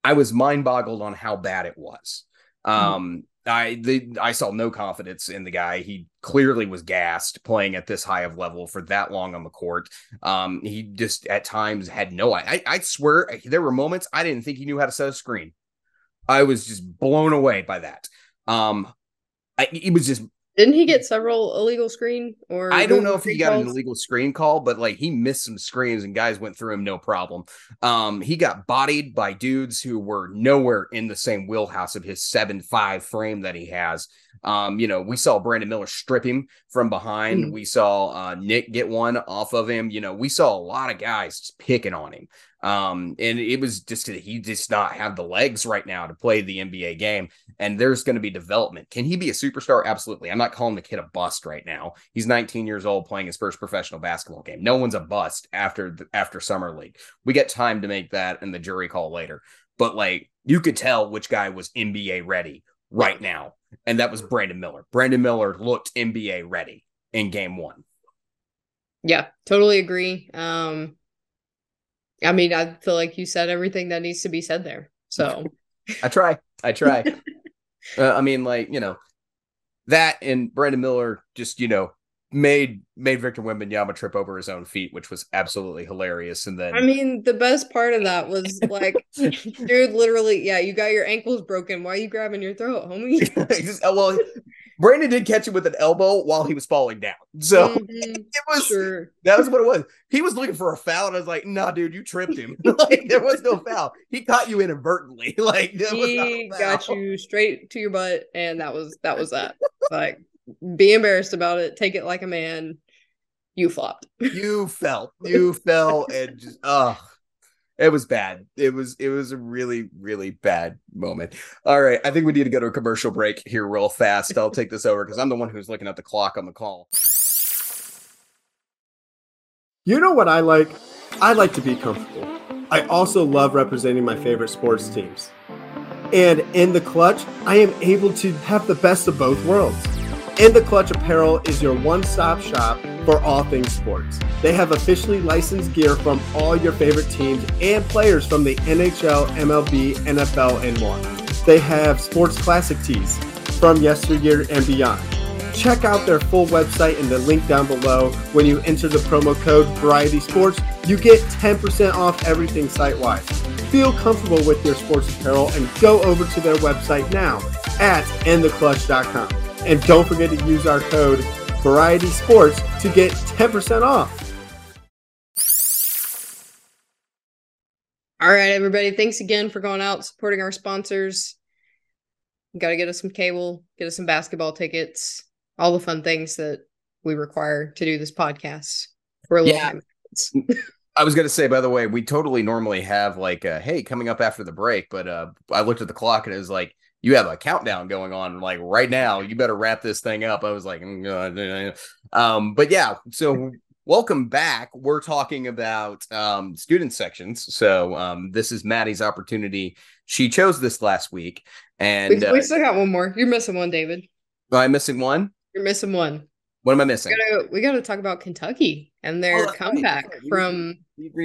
I was mind boggled on how bad it was. Mm-hmm. Um, I the I saw no confidence in the guy. He clearly was gassed playing at this high of level for that long on the court. Um, he just at times had no. I I swear there were moments I didn't think he knew how to set a screen. I was just blown away by that. Um, I, it was just didn't he get several illegal screen or I don't know if he got calls? an illegal screen call, but like he missed some screens and guys went through him no problem. Um, he got bodied by dudes who were nowhere in the same wheelhouse of his seven five frame that he has. Um, you know, we saw Brandon Miller strip him from behind. Mm. We saw uh, Nick get one off of him. You know, we saw a lot of guys just picking on him. Um, and it was just he just not have the legs right now to play the NBA game. And there's going to be development. Can he be a superstar? Absolutely. I'm not calling the kid a bust right now. He's 19 years old playing his first professional basketball game. No one's a bust after the, after summer league. We get time to make that and the jury call later. But like you could tell which guy was NBA ready right now, and that was Brandon Miller. Brandon Miller looked NBA ready in game one. Yeah, totally agree. Um, I mean, I feel like you said everything that needs to be said there. So I try. I try. uh, I mean, like, you know, that and Brandon Miller just, you know, made made Victor Wembanyama trip over his own feet, which was absolutely hilarious. And then I mean, the best part of that was like, dude, literally, yeah, you got your ankles broken. Why are you grabbing your throat, homie? well, Brandon did catch him with an elbow while he was falling down. So mm-hmm. it was sure. that was what it was. He was looking for a foul, and I was like, nah, dude, you tripped him. like there was no foul. He caught you inadvertently. Like he got you straight to your butt, and that was that was that. like be embarrassed about it, take it like a man. You flopped. you fell. You fell and just ugh it was bad. It was it was a really really bad moment. All right, I think we need to go to a commercial break here real fast. I'll take this over because I'm the one who's looking at the clock on the call. You know what I like? I like to be comfortable. I also love representing my favorite sports teams. And in the clutch, I am able to have the best of both worlds. In the Clutch Apparel is your one stop shop for all things sports. They have officially licensed gear from all your favorite teams and players from the NHL, MLB, NFL, and more. They have sports classic tees from yesteryear and beyond. Check out their full website in the link down below. When you enter the promo code Variety Sports, you get 10% off everything site wide. Feel comfortable with your sports apparel and go over to their website now at intheclutch.com. And don't forget to use our code Variety Sports to get 10% off. All right, everybody. Thanks again for going out supporting our sponsors. Got to get us some cable, get us some basketball tickets, all the fun things that we require to do this podcast for a little Yeah. time. I was gonna say, by the way, we totally normally have like, uh, hey, coming up after the break, but uh, I looked at the clock and it was like, you have a countdown going on, like right now. You better wrap this thing up. I was like, mm, uh, um, but yeah. So welcome back. We're talking about um, student sections. So um, this is Maddie's opportunity. She chose this last week, and we, uh, we still got one more. You're missing one, David. am I missing one? You're missing one. What am I missing? We gotta, we gotta talk about Kentucky and Oh, their right, comeback right. From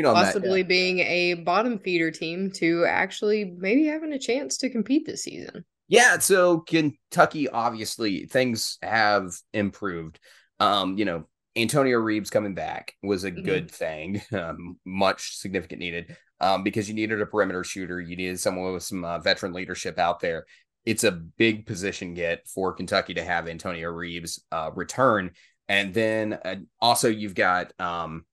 on that, yeah. possibly being a bottom feeder team to actually maybe having a chance to compete this season. Yeah, so Kentucky obviously things have improved. Um, you know, Antonio Reeves coming back was a Mhm. good thing, um, much significant needed. Um, because you needed a perimeter shooter, you needed someone with some uh, veteran leadership out there. It's a big position get for Kentucky to have Antonio Reeves uh, return, and then uh, also you've got um,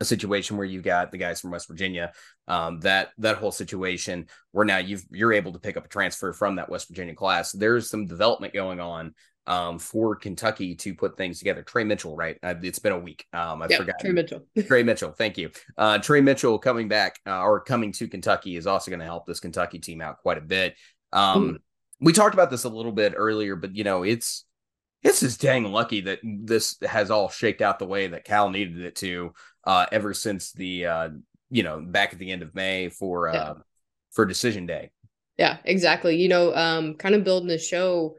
a situation where you got the guys from West Virginia. Um, that that whole situation where now you've you're able to pick up a transfer from that West Virginia class. There's some development going on um, for Kentucky to put things together. Tre Mitchell, right? Uh, it's been a week. Um, I yeah, forgot. Tre Mitchell. Tre Mitchell, thank you. Uh, Tre Mitchell coming back uh, or coming to Kentucky is also going to help this Kentucky team out quite a bit. Um, We talked about this a little bit earlier, but you know, it's it's just dang lucky that this has all shaked out the way that Cal needed it to. Uh, ever since the uh, you know back at the end of May for uh, Yeah. for decision day. Yeah, exactly. You know, um, kind of building the show.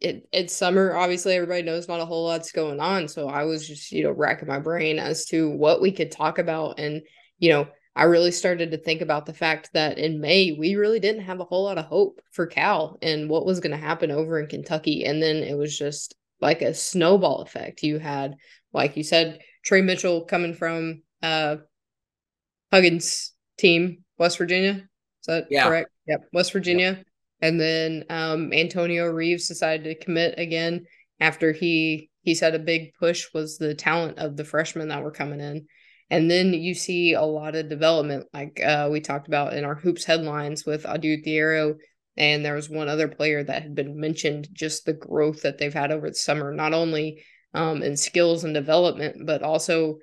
It it's summer. Obviously, everybody knows not a whole lot's going on. So I was just, you know, racking my brain as to what we could talk about. And, you know, I really started to think about the fact that in May, we really didn't have a whole lot of hope for Cal and what was going to happen over in Kentucky. And then it was just like a snowball effect. You had, like you said, Tre Mitchell coming from uh Huggins team, West Virginia. Is that Yeah. correct? Yep, West Virginia. And then um, Antonio Reeves decided to commit again after he he said a big push was the talent of the freshmen that were coming in. And then you see a lot of development, like uh, we talked about in our hoops headlines with Adou Thiero. And there was one other player that had been mentioned, just the growth that they've had over the summer, not only um, in skills and development, but also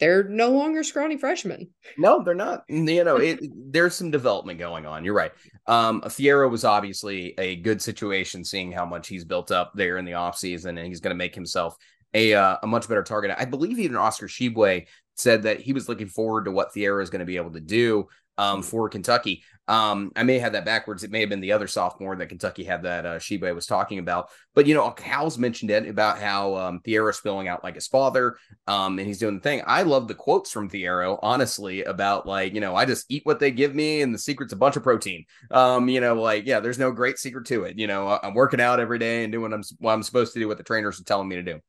they're no longer scrawny freshmen. No, they're not. You know, it, there's some development going on. You're right. Um, Thiero was obviously a good situation, seeing how much he's built up there in the offseason, and he's going to make himself a uh, a much better target. I believe even Oscar Tshiebwe said that he was looking forward to what Thiero is going to be able to do um, for Kentucky. Um, I may have that backwards. It may have been the other sophomore that Kentucky had that uh, Tshiebwe was talking about. But you know, Cal's mentioned it about how um, Thiero's spilling out like his father, um, and he's doing the thing. I love the quotes from Thiero, honestly, about like you know, I just eat what they give me, and the secret's a bunch of protein. Um, you know, like yeah, there's no great secret to it. You know, I- I'm working out every day and doing what I'm what I'm supposed to do, what the trainers are telling me to do.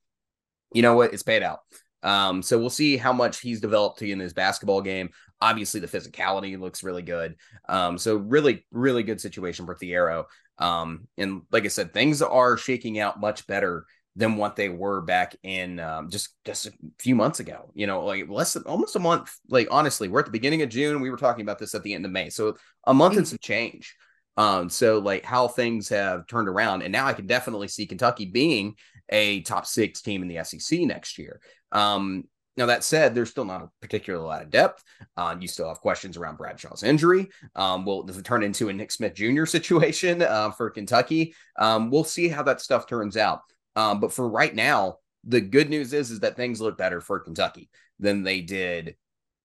You know what? It's paid out. Um, so we'll see how much he's developed in his basketball game. Obviously, the physicality looks really good. Um, so really, really good situation for Thiero. Um, and like I said, things are shaking out much better than what they were back in um, just just a few months ago. You know, like less than almost a month. Like honestly, we're at the beginning of June. We were talking about this at the end of May, so a month and some change. Um, so like how things have turned around, and now I can definitely see Kentucky being a top six team in the SEC next year. Um, now that said, there's still not a particular lot of depth. Uh, you still have questions around Bradshaw's injury. Um, will does it turn into a Nick Smith Jr. situation uh, for Kentucky? Um, we'll see how that stuff turns out. Um, but for right now, the good news is is that things look better for Kentucky than they did,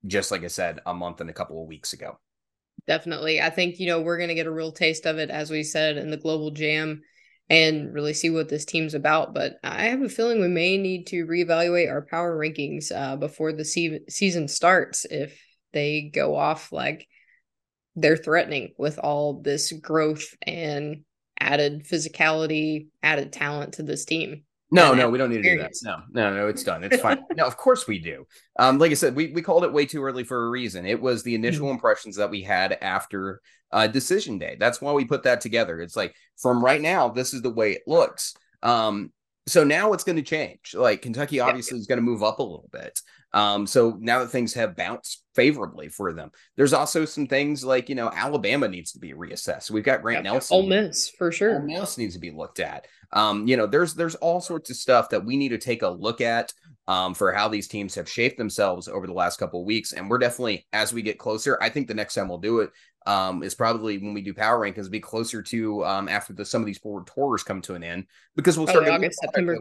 just like I said, a month and a couple of weeks ago. Definitely. I think, you know, we're going to get a real taste of it, as we said, in the GLOBL JAM and really see what this team's about. But I have a feeling we may need to reevaluate our power rankings uh, before the se- season starts if they go off like they're threatening with all this growth and added physicality, added talent to this team. No, no, we don't need to do that. No, no, no, it's done. It's fine. no, of course we do. Um, like I said, we we called it way too early for a reason. It was the initial Mm-hmm. impressions that we had after uh decision day. That's why we put that together. It's like from right now, this is the way it looks. Um, so now it's going to change. Like Kentucky obviously yeah. is going to move up a little bit. Um, so now that things have bounced favorably for them, there's also some things like you know Alabama needs to be reassessed. We've got Grant Nelson, Ole Miss for sure. Ole Miss needs to be looked at. Um, you know, there's there's all sorts of stuff that we need to take a look at um, for how these teams have shaped themselves over the last couple of weeks, and we're definitely as we get closer. I think the next time we'll do it um, is probably when we do power rankings, be closer to um, after the, some of these forward tours come to an end because we'll start August, September.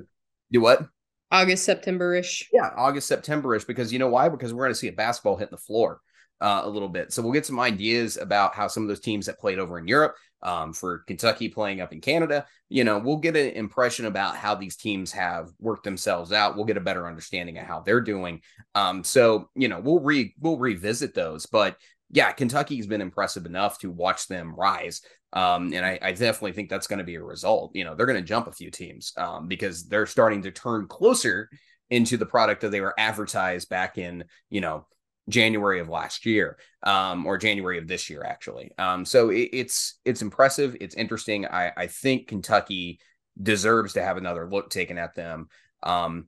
Do what? August, September ish. Yeah, August, September ish. Because you know why? Because we're going to see a basketball hitting the floor uh, a little bit. So we'll get some ideas about how some of those teams that played over in Europe, um, for Kentucky playing up in Canada, you know, we'll get an impression about how these teams have worked themselves out. We'll get a better understanding of how they're doing. Um, so you know, we'll re we'll revisit those, but yeah, Kentucky's been impressive enough to watch them rise. Um, and I, I, definitely think that's going to be a result. You know, they're going to jump a few teams um, because they're starting to turn closer into the product that they were advertised back in, you know, January of last year, um, or January of this year, actually. Um, so it, it's it's impressive. It's interesting. I, I think Kentucky deserves to have another look taken at them. Um,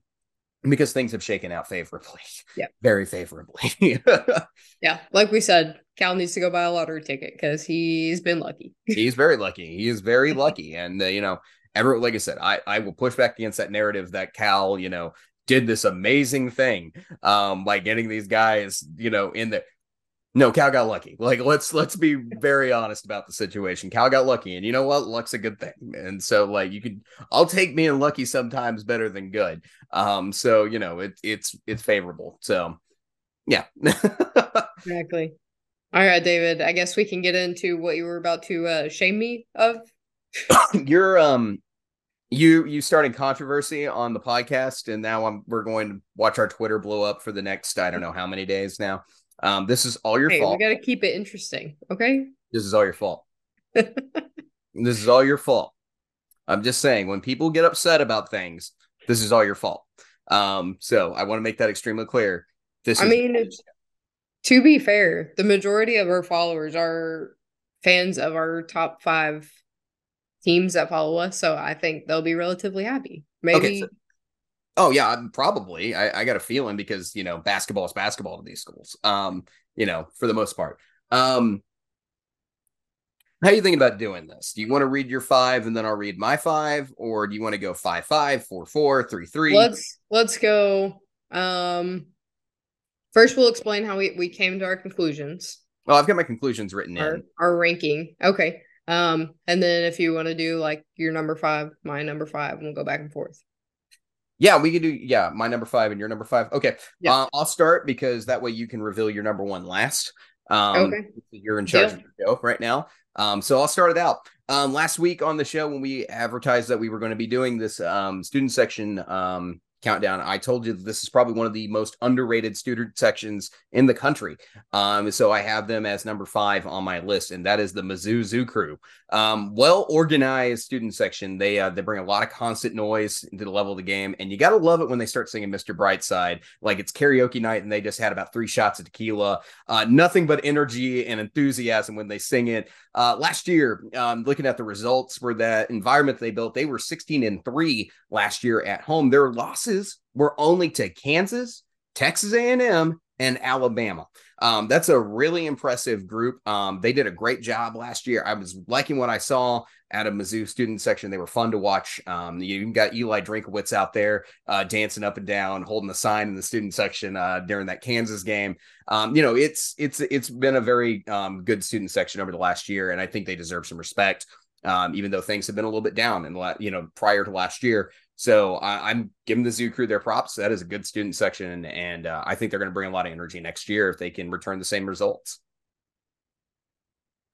because things have shaken out favorably. Yeah. Very favorably. yeah. Like we said, Cal needs to go buy a lottery ticket because he's been lucky. he's very lucky. He is very lucky. And, uh, you know, ever, like I said, I, I will push back against that narrative that Cal, you know, did this amazing thing um, by getting these guys, you know, in there. No, Cal got lucky. Like let's let's be very honest about the situation. Cal got lucky, and you know what? Luck's a good thing. And so like you could, I'll take being lucky sometimes better than good. Um, so you know it it's it's favorable. So yeah, exactly. All right, David. I guess we can get into what you were about to uh, shame me of. You're um you you started controversy on the podcast, and now I'm we're going to watch our Twitter blow up for the next I don't know how many days now. Um, this is all your hey, fault. We got to keep it interesting, okay? This is all your fault. this is all your fault. I'm just saying, when people get upset about things, this is all your fault. Um, so I want to make that extremely clear. This I mean, to be fair, the majority of our followers are fans of our top five teams that follow us, so I think they'll be relatively happy. Maybe okay, so, Oh yeah, probably. I, I got a feeling because you know basketball is basketball to these schools. Um, you know, for the most part. Um, how are you thinking about doing this? Do you want to read your five and then I'll read my five, or do you want to go five five four four three three? Let's let's go. Um, first we'll explain how we we came to our conclusions. Well, I've got my conclusions written our, in our ranking. Okay. Um, and then if you want to do like your number five, my number five, we'll go back and forth. Yeah, we can do yeah, my number five and your number five. Okay, yeah. Uh, I'll start because that way you can reveal your number one last. Um, okay, you're in charge yeah. of the show right now. Um, so I'll start it out. Um, last week on the show when we advertised that we were going to be doing this um student section um countdown. I told you that this is probably one of the most underrated student sections in the country. Um, so I have them as number five on my list, and that is the Mizzou Zoo Crew. Um, well organized student section. They uh, they bring a lot of constant noise into the level of the game, and you gotta love it when they start singing Mr. Brightside like it's karaoke night, and they just had about three shots of tequila. Uh, nothing but energy and enthusiasm when they sing it. Uh, last year, um, looking at the results for that environment they built, they were 16 and three last year at home. Their losses were only to Kansas, Texas A&M, and Alabama. Um, that's a really impressive group. Um, they did a great job last year. I was liking what I saw at a Mizzou student section. They were fun to watch. Um, you even got Eli Drinkwitz out there uh, dancing up and down, holding the sign in the student section uh, during that Kansas game. Um, you know, it's it's it's been a very um, good student section over the last year, and I think they deserve some respect. Um, even though things have been a little bit down the you know prior to last year. So I, am giving the zoo crew their props. That is a good student section, and uh, I think they're going to bring a lot of energy next year if they can return the same results.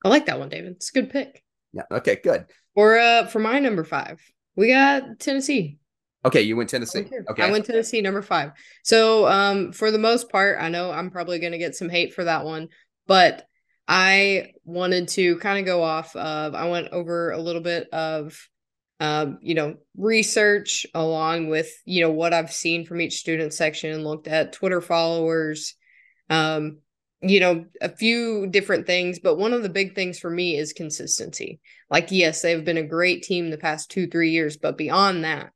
I like that one, David. It's a good pick. Yeah. Okay. Good. For uh, for my number five, we got Tennessee. Okay, you went Tennessee. Okay, I went Tennessee number five. So, um, for the most part, I know I'm probably going to get some hate for that one, but I wanted to kind of go off of. I went over a little bit of um, you know, research along with, you know, what I've seen from each student section, and looked at Twitter followers, um, you know, a few different things. But one of the big things for me is consistency. Like, yes, they've been a great team the past two, three years, but beyond that,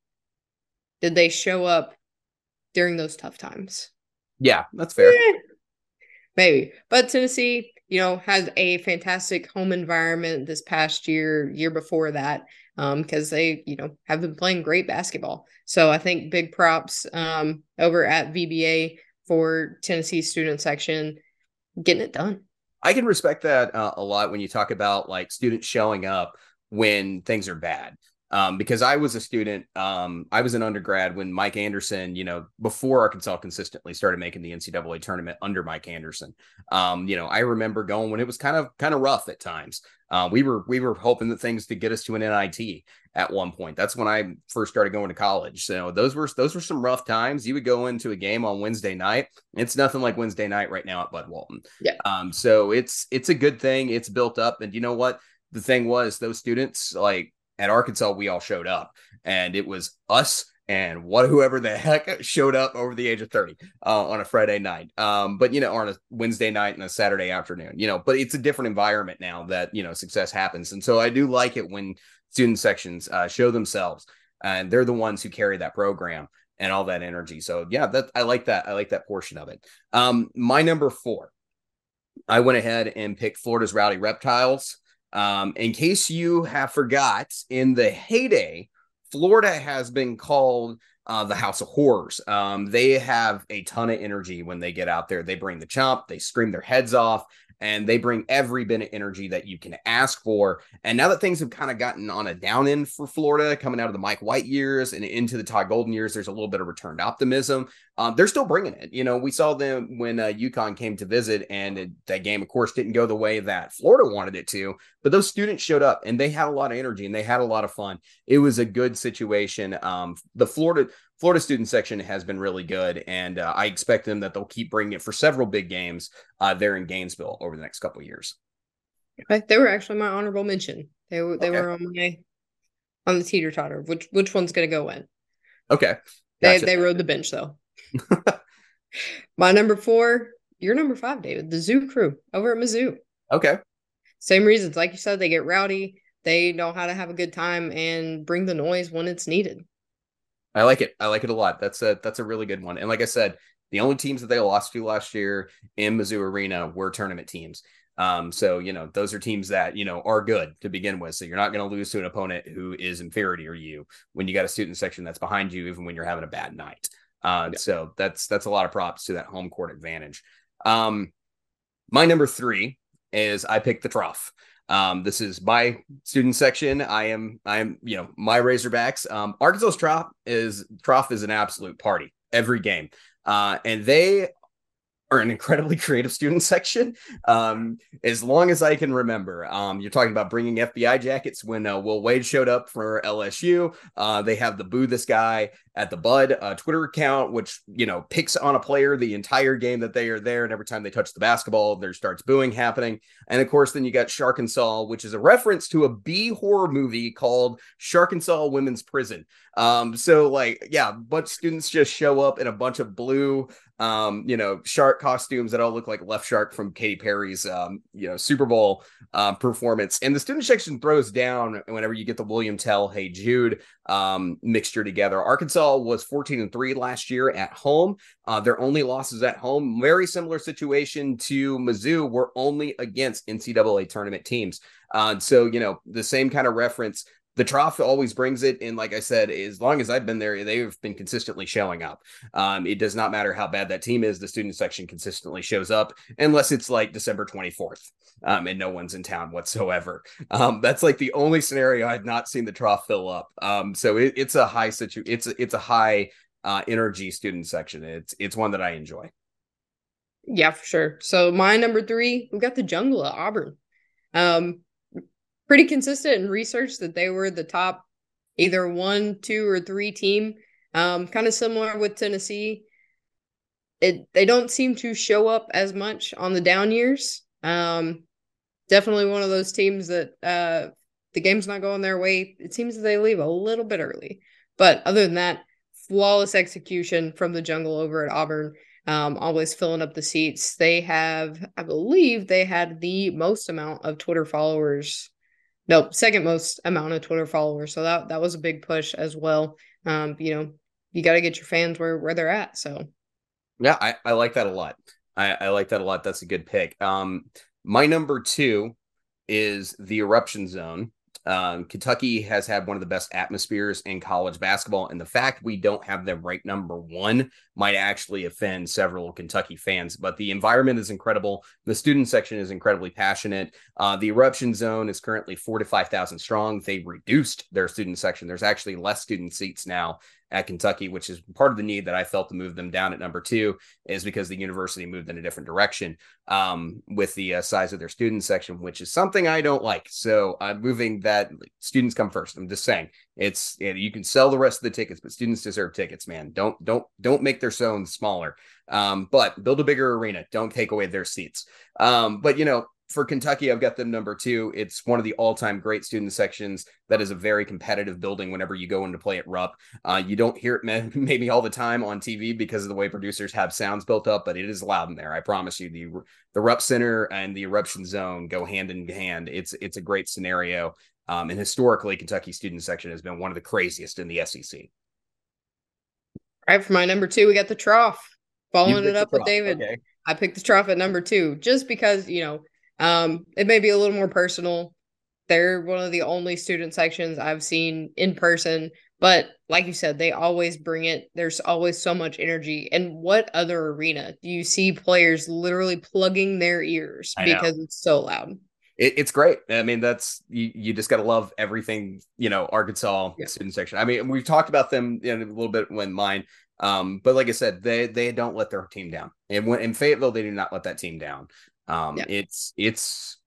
did they show up during those tough times? Yeah, that's fair. Eh, maybe. But Tennessee, you know, had a fantastic home environment this past year, year before that, because um, they, you know, have been playing great basketball. So I think big props um, over at VBA for Tennessee student section getting it done. I can respect that uh, a lot when you talk about like students showing up when things are bad um, because I was a student. Um, I was an undergrad when Mike Anderson, you know, before Arkansas consistently started making the NCAA tournament under Mike Anderson. Um, you know, I remember going when it was kind of kind of rough at times. Uh, we were we were hoping that things to get us to an NIT at one point. That's when I first started going to college. So those were those were some rough times. You would go into a game on Wednesday night. It's nothing like Wednesday night right now at Bud Walton. Yeah. Um. So it's it's a good thing. It's built up, and you know what? The thing was, those students like at Arkansas, we all showed up, and it was us and what whoever the heck showed up over the age of 30 uh, on a Friday night. Um, but you know, on a Wednesday night and a Saturday afternoon, you know, but it's a different environment now that you know success happens. And so I do like it when student sections uh, show themselves and they're the ones who carry that program and all that energy. So yeah, that I like that. I like that portion of it. Um, my number four, I went ahead and picked Florida's Rowdy Reptiles. Um, in case you have forgot, in the heyday, Florida has been called uh, the House of Horrors. Um, they have a ton of energy when they get out there. They bring the chomp, they scream their heads off, and they bring every bit of energy that you can ask for. And now that things have kind of gotten on a down end for Florida, coming out of the Mike White years and into the Todd Golden years, there's a little bit of returned optimism. Um, they're still bringing it. You know, we saw them when uh, UConn came to visit, and it, that game, of course, didn't go the way that Florida wanted it to. But those students showed up, and they had a lot of energy, and they had a lot of fun. It was a good situation. Um, the Florida Florida student section has been really good, and uh, I expect them that they'll keep bringing it for several big games uh, there in Gainesville over the next couple years. They were actually my honorable mention. They were they okay. were on my on the teeter totter. Which which one's going to go in? Okay, gotcha. they they rode the bench though. my number four, your number five, David, the Zoo Crew over at Mizzou. Okay, same reasons, like you said, they get rowdy. They know how to have a good time and bring the noise when it's needed. I like it. I like it a lot. That's a that's a really good one. And like I said, the only teams that they lost to last year in Mizzou Arena were tournament teams. Um, so you know those are teams that you know are good to begin with. So you're not going to lose to an opponent who is inferior to you when you got a student section that's behind you, even when you're having a bad night. Uh, yeah. So that's that's a lot of props to that home court advantage. Um, my number three is I picked the trough. Um, this is my student section. I am, I am, you know, my Razorbacks. Um, Arkansas's trough is trough is an absolute party every game, uh, and they are an incredibly creative student section. Um, as long as I can remember, um, you're talking about bringing FBI jackets when uh, Will Wade showed up for LSU. Uh, they have the boo this guy at the Bud uh, Twitter account, which you know picks on a player the entire game that they are there, and every time they touch the basketball, there starts booing happening. And of course, then you got Sharkansas, which is a reference to a B horror movie called Sharkansas Women's Prison. Um, so like, yeah, bunch students just show up in a bunch of blue, um, you know, shark costumes that all look like Left Shark from Katy Perry's, um, you know, Super Bowl uh, performance. And the student section throws down whenever you get the William Tell, Hey Jude um, mixture together. Arkansas was 14 and 3 last year at home. Uh, their only losses at home, very similar situation to Mizzou, were only against NCAA tournament teams. Uh, so, you know, the same kind of reference the trough always brings it and like i said as long as i've been there they've been consistently showing up. Um, it does not matter how bad that team is the student section consistently shows up unless it's like december 24th um, and no one's in town whatsoever. Um, that's like the only scenario i've not seen the trough fill up. Um, so it, it's a high situ it's a, it's a high uh, energy student section. It's it's one that i enjoy. Yeah for sure. So my number three we got the jungle at auburn. Um pretty consistent in research that they were the top either one, two, or three team. Um, kind of similar with Tennessee. It they don't seem to show up as much on the down years. Um, definitely one of those teams that uh, the game's not going their way. It seems that they leave a little bit early. But other than that, flawless execution from the jungle over at Auburn. Um, always filling up the seats. They have, I believe, they had the most amount of Twitter followers no, second most amount of Twitter followers. So that that was a big push as well. Um, you know, you got to get your fans where where they're at. So yeah, I, I like that a lot. I, I like that a lot. That's a good pick. Um, my number two is the eruption zone. Um, Kentucky has had one of the best atmospheres in college basketball, and the fact we don't have them ranked number one might actually offend several Kentucky fans. But the environment is incredible. The student section is incredibly passionate. Uh, the eruption zone is currently four to five thousand strong. They reduced their student section. There's actually less student seats now at Kentucky, which is part of the need that I felt to move them down at number two, is because the university moved in a different direction um, with the uh, size of their student section, which is something I don't like. So I'm moving that students come first. I'm just saying it's you can sell the rest of the tickets, but students deserve tickets, man. Don't don't don't make their zones smaller. Um, but build a bigger arena. Don't take away their seats. Um, but you know, for Kentucky, I've got them number two. It's one of the all-time great student sections. That is a very competitive building. Whenever you go in to play at Rupp, uh, you don't hear it maybe all the time on TV because of the way producers have sounds built up, but it is loud in there. I promise you. The the Rupp Center and the Eruption Zone go hand in hand. It's it's a great scenario. Um, and historically, Kentucky student section has been one of the craziest in the SEC. All right, for my number two, we got the trough. Following it up with David. Okay. I picked the trough at number two just because, you know, um, it may be a little more personal. They're one of the only student sections I've seen in person, but like you said, they always bring it. There's always so much energy. And what other arena do you see players literally plugging their ears because it's so loud? It, it's great. I mean, that's you, you just got to love everything, you know, Arkansas yeah. student section. I mean, we've talked about them you know, a little bit when mine, um, but like I said, they they don't let their team down. And when in Fayetteville, they do not let that team down. Um, yeah. It's it's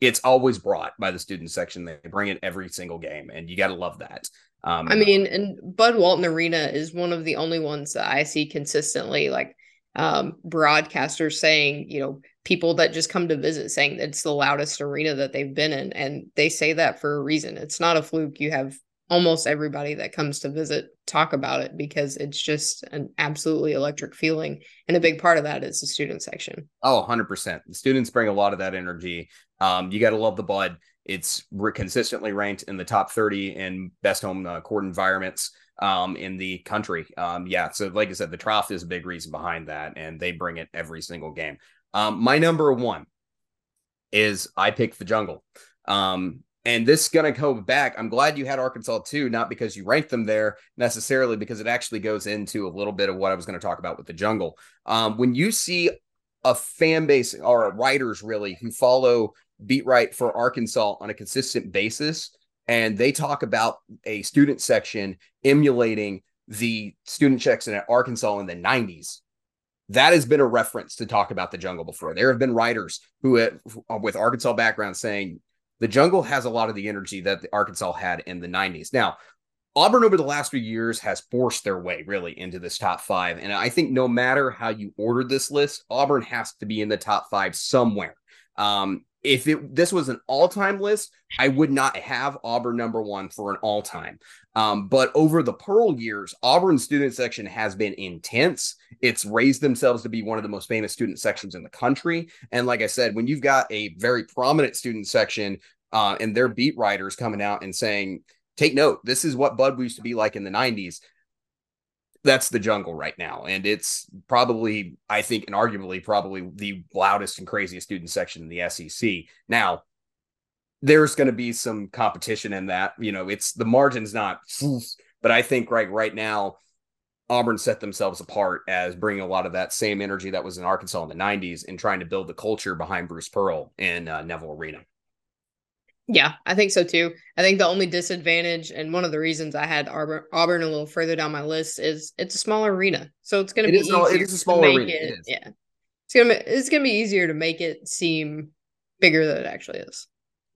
it's always brought by the student section. They bring it every single game, and you got to love that. Um, I mean, and Bud Walton Arena is one of the only ones that I see consistently, like um, broadcasters saying, you know, people that just come to visit saying it's the loudest arena that they've been in, and they say that for a reason. It's not a fluke. You have almost everybody that comes to visit talk about it because it's just an absolutely electric feeling. And a big part of that is the student section. Oh 100% the students bring a lot of that energy. Um, you got to love the bud. It's re- consistently ranked in the top 30 in best home uh, court environments um, in the country. Um, yeah so like i said the trough is a big reason behind that and they bring it every single game. Um, my number one is i picked the jungle. Um, and this is going to go back. I'm glad you had Arkansas too, not because you ranked them there necessarily, because it actually goes into a little bit of what I was going to talk about with the jungle. Um, when you see a fan base or writers really who follow beat right for Arkansas on a consistent basis, and they talk about a student section emulating the student section at Arkansas in the 90s. That has been a reference to talk about the jungle before. There have been writers who, have, with Arkansas background, saying the jungle has a lot of the energy that the Arkansas had in the 90s. Now, Auburn over the last few years has forced their way really into this top five. And I think no matter how you ordered this list, Auburn has to be in the top five somewhere. Um, if it this was an all-time list, I would not have Auburn number one for an all-time. Um, but over the Pearl years, Auburn student section has been intense. It's raised themselves to be one of the most famous student sections in the country. And like I said, when you've got a very prominent student section uh, and their beat writers coming out and saying, "Take note, this is what Bud used to be like in the '90s." That's the jungle right now. And it's probably, I think, and arguably probably the loudest and craziest student section in the SEC. Now, there's going to be some competition in that. You know, it's the margin's not, but I think right right now, Auburn set themselves apart as bringing a lot of that same energy that was in Arkansas in the 90s and trying to build the culture behind Bruce Pearl in uh, Neville Arena. Yeah, I think so too. I think the only disadvantage and one of the reasons I had Auburn, Auburn a little further down my list is it's a smaller arena, so it's going to be is, it is a smaller arena. It, it yeah, it's gonna it's gonna be easier to make it seem bigger than it actually is.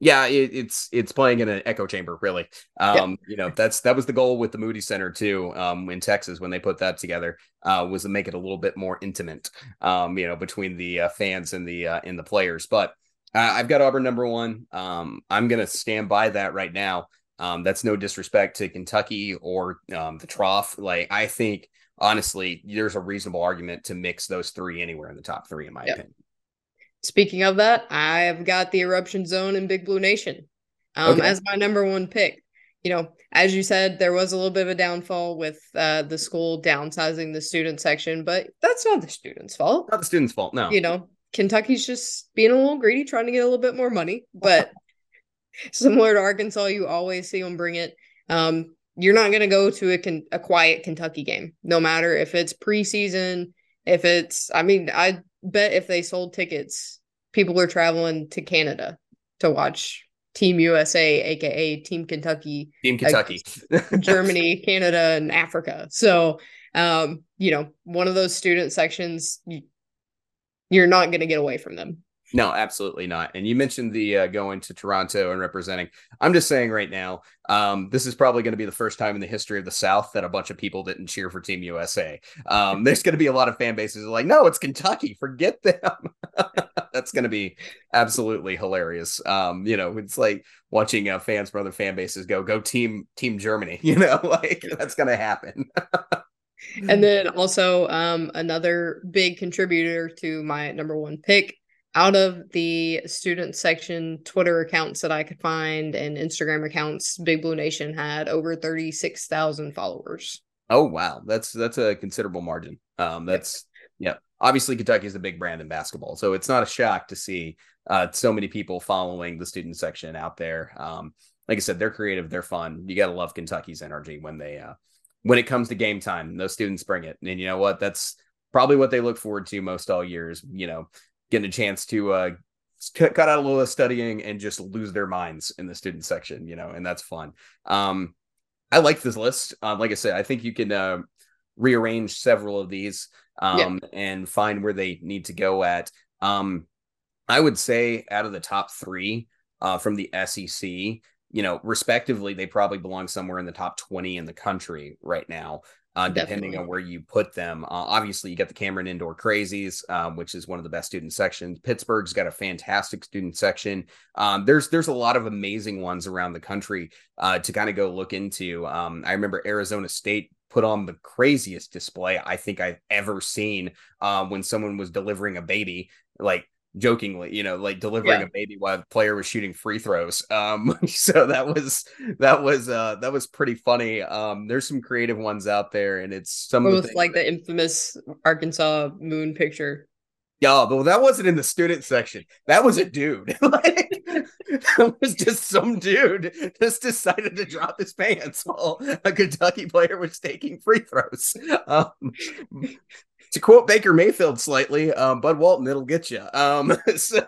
Yeah, it, it's it's playing in an echo chamber, really. Um, yeah. you know, that's that was the goal with the Moody Center too, um, in Texas when they put that together, uh, was to make it a little bit more intimate, um, you know, between the uh, fans and the uh, and the players. But uh, I've got Auburn number one. Um, I'm going to stand by that right now. Um, that's no disrespect to Kentucky or um, the trough. Like, I think, honestly, there's a reasonable argument to mix those three anywhere in the top three, in my yep. opinion. Speaking of that, I've got the eruption zone in Big Blue Nation um, okay. as my number one pick. you know, as you said, there was a little bit of a downfall with uh, the school downsizing the student section, but that's not the student's fault. Not the student's fault, no. You know, Kentucky's just being a little greedy, trying to get a little bit more money. But similar to Arkansas, you always see them bring it. Um, you're not going to go to a, a quiet Kentucky game, no matter if it's preseason, if it's, I mean, I bet if they sold tickets, people are traveling to Canada to watch Team USA, aka Team Kentucky, Team Kentucky, Germany, Canada, and Africa. So, um, you know, one of those student sections, you're not going to get away from them. No, absolutely not. And you mentioned the uh, going to Toronto and representing. I'm just saying right now, um, this is probably going to be the first time in the history of the South that a bunch of people didn't cheer for Team USA. Um, there's going to be a lot of fan bases like, no, it's Kentucky, forget them. That's going to be absolutely hilarious. Um, you know, it's like watching uh, fans from other fan bases go, go Team Team Germany. You know, like that's going to happen. and then also um, another big contributor to my number one pick out of the student section Twitter accounts that I could find and Instagram accounts, Big Blue Nation had over 36,000 followers. Oh wow, that's that's a considerable margin. Um that's yeah. Obviously Kentucky is a big brand in basketball, so it's not a shock to see uh so many people following the student section out there. Um like I said, they're creative, they're fun. You got to love Kentucky's energy when they uh when it comes to game time. Those students bring it. And you know what? That's probably what they look forward to most all years, you know, getting a chance to uh, cut out a little of studying and just lose their minds in the student section, you know, and that's fun. Um, I like this list. Um, like I said, I think you can uh, rearrange several of these um, yeah. and find where they need to go at. Um, I would say out of the top three uh, from the SEC, you know, respectively, they probably belong somewhere in the top 20 in the country right now uh, depending on where you put them. Uh, obviously, you got the Cameron Indoor Crazies, um, which is one of the best student sections. Pittsburgh's got a fantastic student section. Um, there's there's a lot of amazing ones around the country uh, to kind of go look into. Um, I remember Arizona State put on the craziest display I think I've ever seen um, when someone was delivering a baby. Like jokingly, you know, like delivering yeah. a baby while the player was shooting free throws. Um, so that was that was uh that was pretty funny. Um, there's some creative ones out there, and it's some of the like that... the infamous Arkansas moon picture. Yeah, but that wasn't in the student section. That was a dude. like that was just some dude just decided to drop his pants while a Kentucky player was taking free throws. Um, to quote Baker Mayfield slightly, um, Bud Walton, it'll get you. Um, so,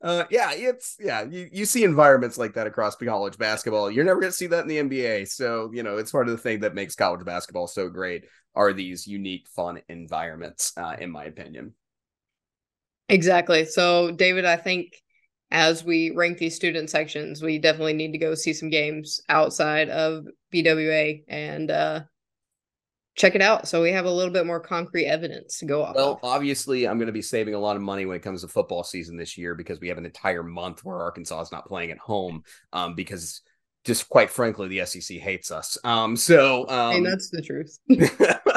uh, yeah, it's yeah, you, you see environments like that across college basketball. You're never going to see that in the NBA. So, you know, it's part of the thing that makes college basketball so great are these unique, fun environments, uh, in my opinion. Exactly. So, David, I think as we rank these student sections, we definitely need to go see some games outside of BWA and uh, check it out so we have a little bit more concrete evidence to go off well obviously i'm going to be saving a lot of money when it comes to football season this year because we have an entire month where arkansas is not playing at home um, because just quite frankly the sec hates us. Um, so um, and that's the truth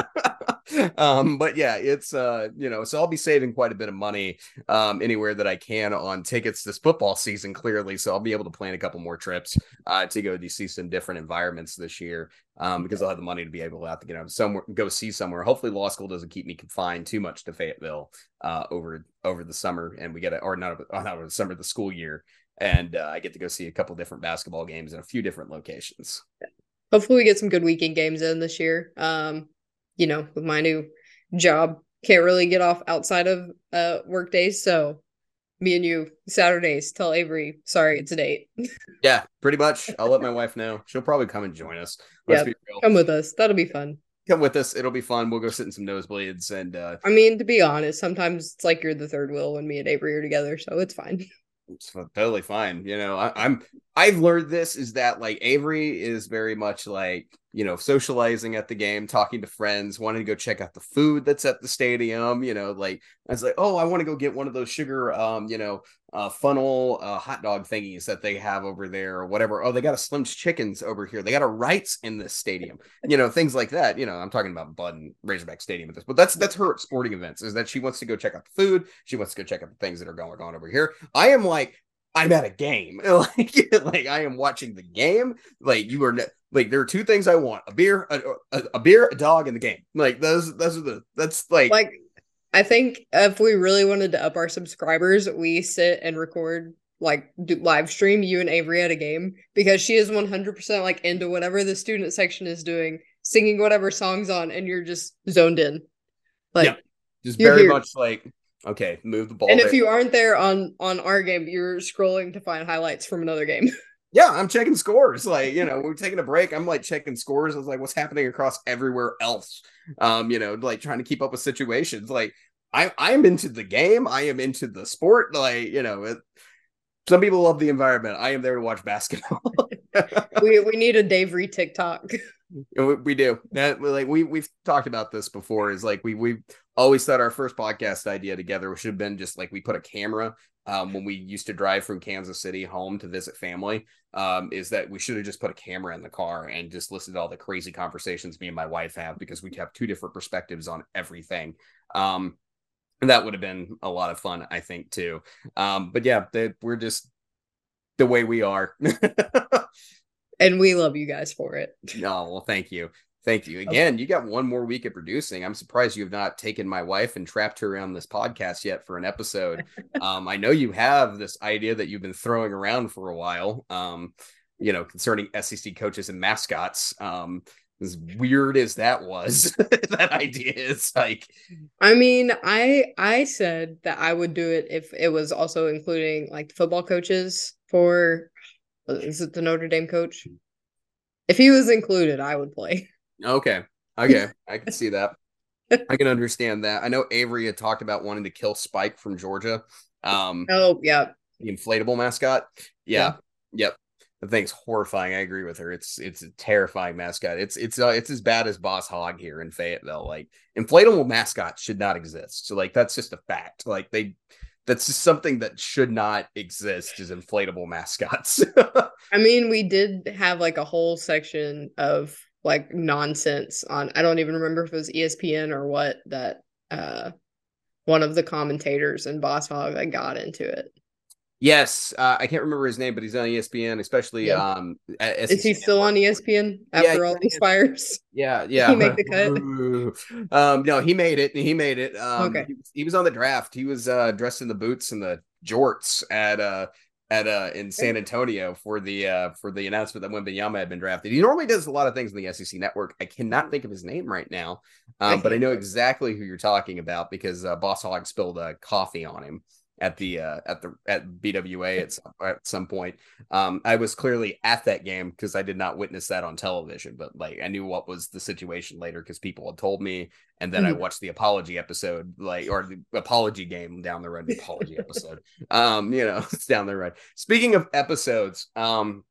um, but yeah, it's uh, you know, so I'll be saving quite a bit of money um anywhere that I can on tickets this football season, clearly. So I'll be able to plan a couple more trips uh to go to see some different environments this year. Um, because I'll have the money to be able to have to get out somewhere go see somewhere. Hopefully law school doesn't keep me confined too much to Fayetteville uh over over the summer and we get it or not, not over the summer, the school year. And uh, I get to go see a couple different basketball games in a few different locations. Hopefully we get some good weekend games in this year. Um you know, with my new job, can't really get off outside of uh work days. So me and you Saturdays tell Avery, sorry, it's a date. yeah, pretty much. I'll let my wife know. She'll probably come and join us. Let's yeah, come with us. That'll be fun. Come with us. It'll be fun. We'll go sit in some nosebleeds and uh I mean, to be honest, sometimes it's like you're the third wheel when me and Avery are together, so it's fine. It's totally fine. You know, I, I'm I've learned this is that like Avery is very much like you know, socializing at the game, talking to friends, wanting to go check out the food that's at the stadium. You know, like I was like, oh, I want to go get one of those sugar, um, you know, uh, funnel uh, hot dog thingies that they have over there or whatever. Oh, they got a Slim's Chickens over here. They got a Wrights in this stadium. You know, things like that. You know, I'm talking about Bud and Razorback Stadium at this, but that's that's her at sporting events. Is that she wants to go check out the food. She wants to go check out the things that are going on over here. I am like I'm at a game. like, like I am watching the game. Like you are like there are two things I want: a beer, a, a, a beer, a dog, in the game. Like those, those are the. That's like like. I think if we really wanted to up our subscribers, we sit and record like do live stream you and Avery at a game because she is 100% like into whatever the student section is doing, singing whatever songs on, and you're just zoned in. Like, yeah, just very here. much like okay, move the ball. And there. if you aren't there on on our game, you're scrolling to find highlights from another game. yeah, I'm checking scores. Like, you know, we're taking a break. I'm like checking scores. I was like, what's happening across everywhere else? Um, you know, like trying to keep up with situations. Like, I I'm into the game. I am into the sport. Like, you know, it, some people love the environment. I am there to watch basketball. we we need a Dave Re TikTok. We do that. Like we we've talked about this before. Is like we we always thought our first podcast idea together should have been just like we put a camera um, when we used to drive from Kansas City home to visit family. Um, is that we should have just put a camera in the car and just listened to all the crazy conversations me and my wife have because we have two different perspectives on everything. Um, that would have been a lot of fun, I think, too. Um, but yeah, they, we're just the way we are. and we love you guys for it. No, well, thank you. Thank you. Again, you got one more week of producing. I'm surprised you have not taken my wife and trapped her on this podcast yet for an episode. um, I know you have this idea that you've been throwing around for a while, um, you know, concerning SEC coaches and mascots. Um, as weird as that was that idea is like i mean i i said that i would do it if it was also including like the football coaches for is it the notre dame coach? If he was included i would play. Okay okay i can see that. I can understand that. I know avery had talked about wanting to kill spike from georgia um oh yeah. the inflatable mascot. Yeah, yeah. yep the thing's horrifying. I agree with her. It's it's a terrifying mascot. It's it's uh, it's as bad as Boss Hog here in Fayetteville. Like inflatable mascots should not exist. So like that's just a fact. Like they that's just something that should not exist is inflatable mascots. I mean, we did have like a whole section of like nonsense on I don't even remember if it was ESPN or what that uh one of the commentators and Boss Hog that got into it. Yes, uh, I can't remember his name, but he's on ESPN, especially. Yeah. Um, is he still on ESPN after yeah, all these fires? Yeah, yeah. he make the cut? um, no, he made it. He made it. Um, okay. He, he, was on the draft. He was uh, dressed in the boots and the jorts at uh at uh in San Antonio for the uh for the announcement that Wembanyama had been drafted. He normally does a lot of things in the SEC network. I cannot think of his name right now, um, but I know exactly who you're talking about because uh, Boss Hog spilled uh, coffee on him at the uh, at the at BWA at some, at some point. Um, I was clearly at that game because I did not witness that on television, but like I knew what was the situation later because people had told me, and then mm-hmm. I watched the apology episode, like or the apology game down the road. The apology episode, um, you know, it's down the road. Speaking of episodes, um.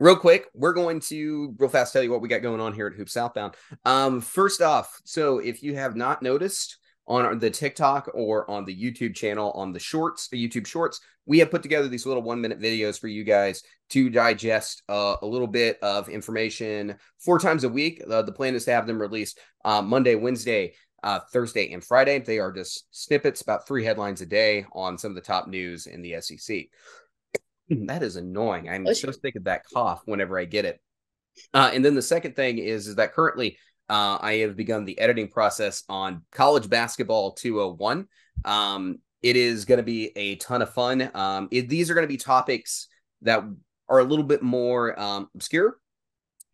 Real quick, we're going to real fast tell you what we got going on here at Hoop Southbound. Um, first off, so if you have not noticed, on the TikTok or on the YouTube channel on the shorts, the YouTube shorts, we have put together these little one minute videos for you guys to digest uh, a little bit of information four times a week. Uh, the plan is to have them released uh, Monday, Wednesday, uh, Thursday, and Friday. They are just snippets, about three headlines a day on some of the top news in the SEC. that is annoying. I'm so sick of that cough whenever I get it. Uh, and then the second thing is, is that currently uh, I have begun the editing process on College Basketball 201. Um, it is going to be a ton of fun. Um, it, these are going to be topics that are a little bit more um, obscure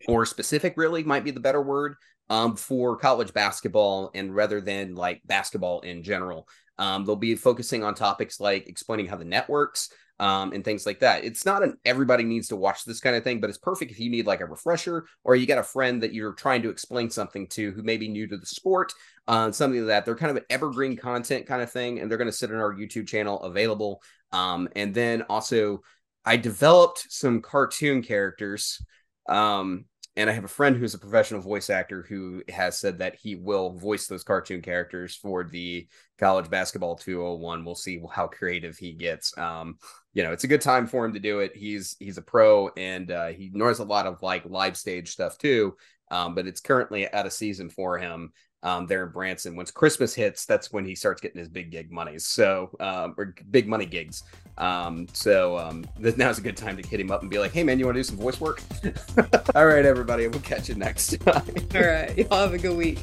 or specific, really, might be the better word um, for college basketball and rather than like basketball in general. Um, they'll be focusing on topics like explaining how the net works, um, and things like that. It's not an everybody needs to watch this kind of thing, but it's perfect if you need like a refresher or you got a friend that you're trying to explain something to who may be new to the sport, uh, something like that. They're kind of an evergreen content kind of thing, and they're going to sit on our YouTube channel available. Um, and then also, I developed some cartoon characters. Um, and I have a friend who's a professional voice actor who has said that he will voice those cartoon characters for the college basketball 201. We'll see how creative he gets. Um, you know, it's a good time for him to do it. He's he's a pro and uh, he knows a lot of like live stage stuff too. Um, but it's currently out of season for him. Um, there in Branson. Once Christmas hits, that's when he starts getting his big gig monies. So, um, or big money gigs. Um, so um, now's a good time to hit him up and be like, "Hey, man, you want to do some voice work?" All right, everybody, we'll catch you next time. All right, y'all have a good week.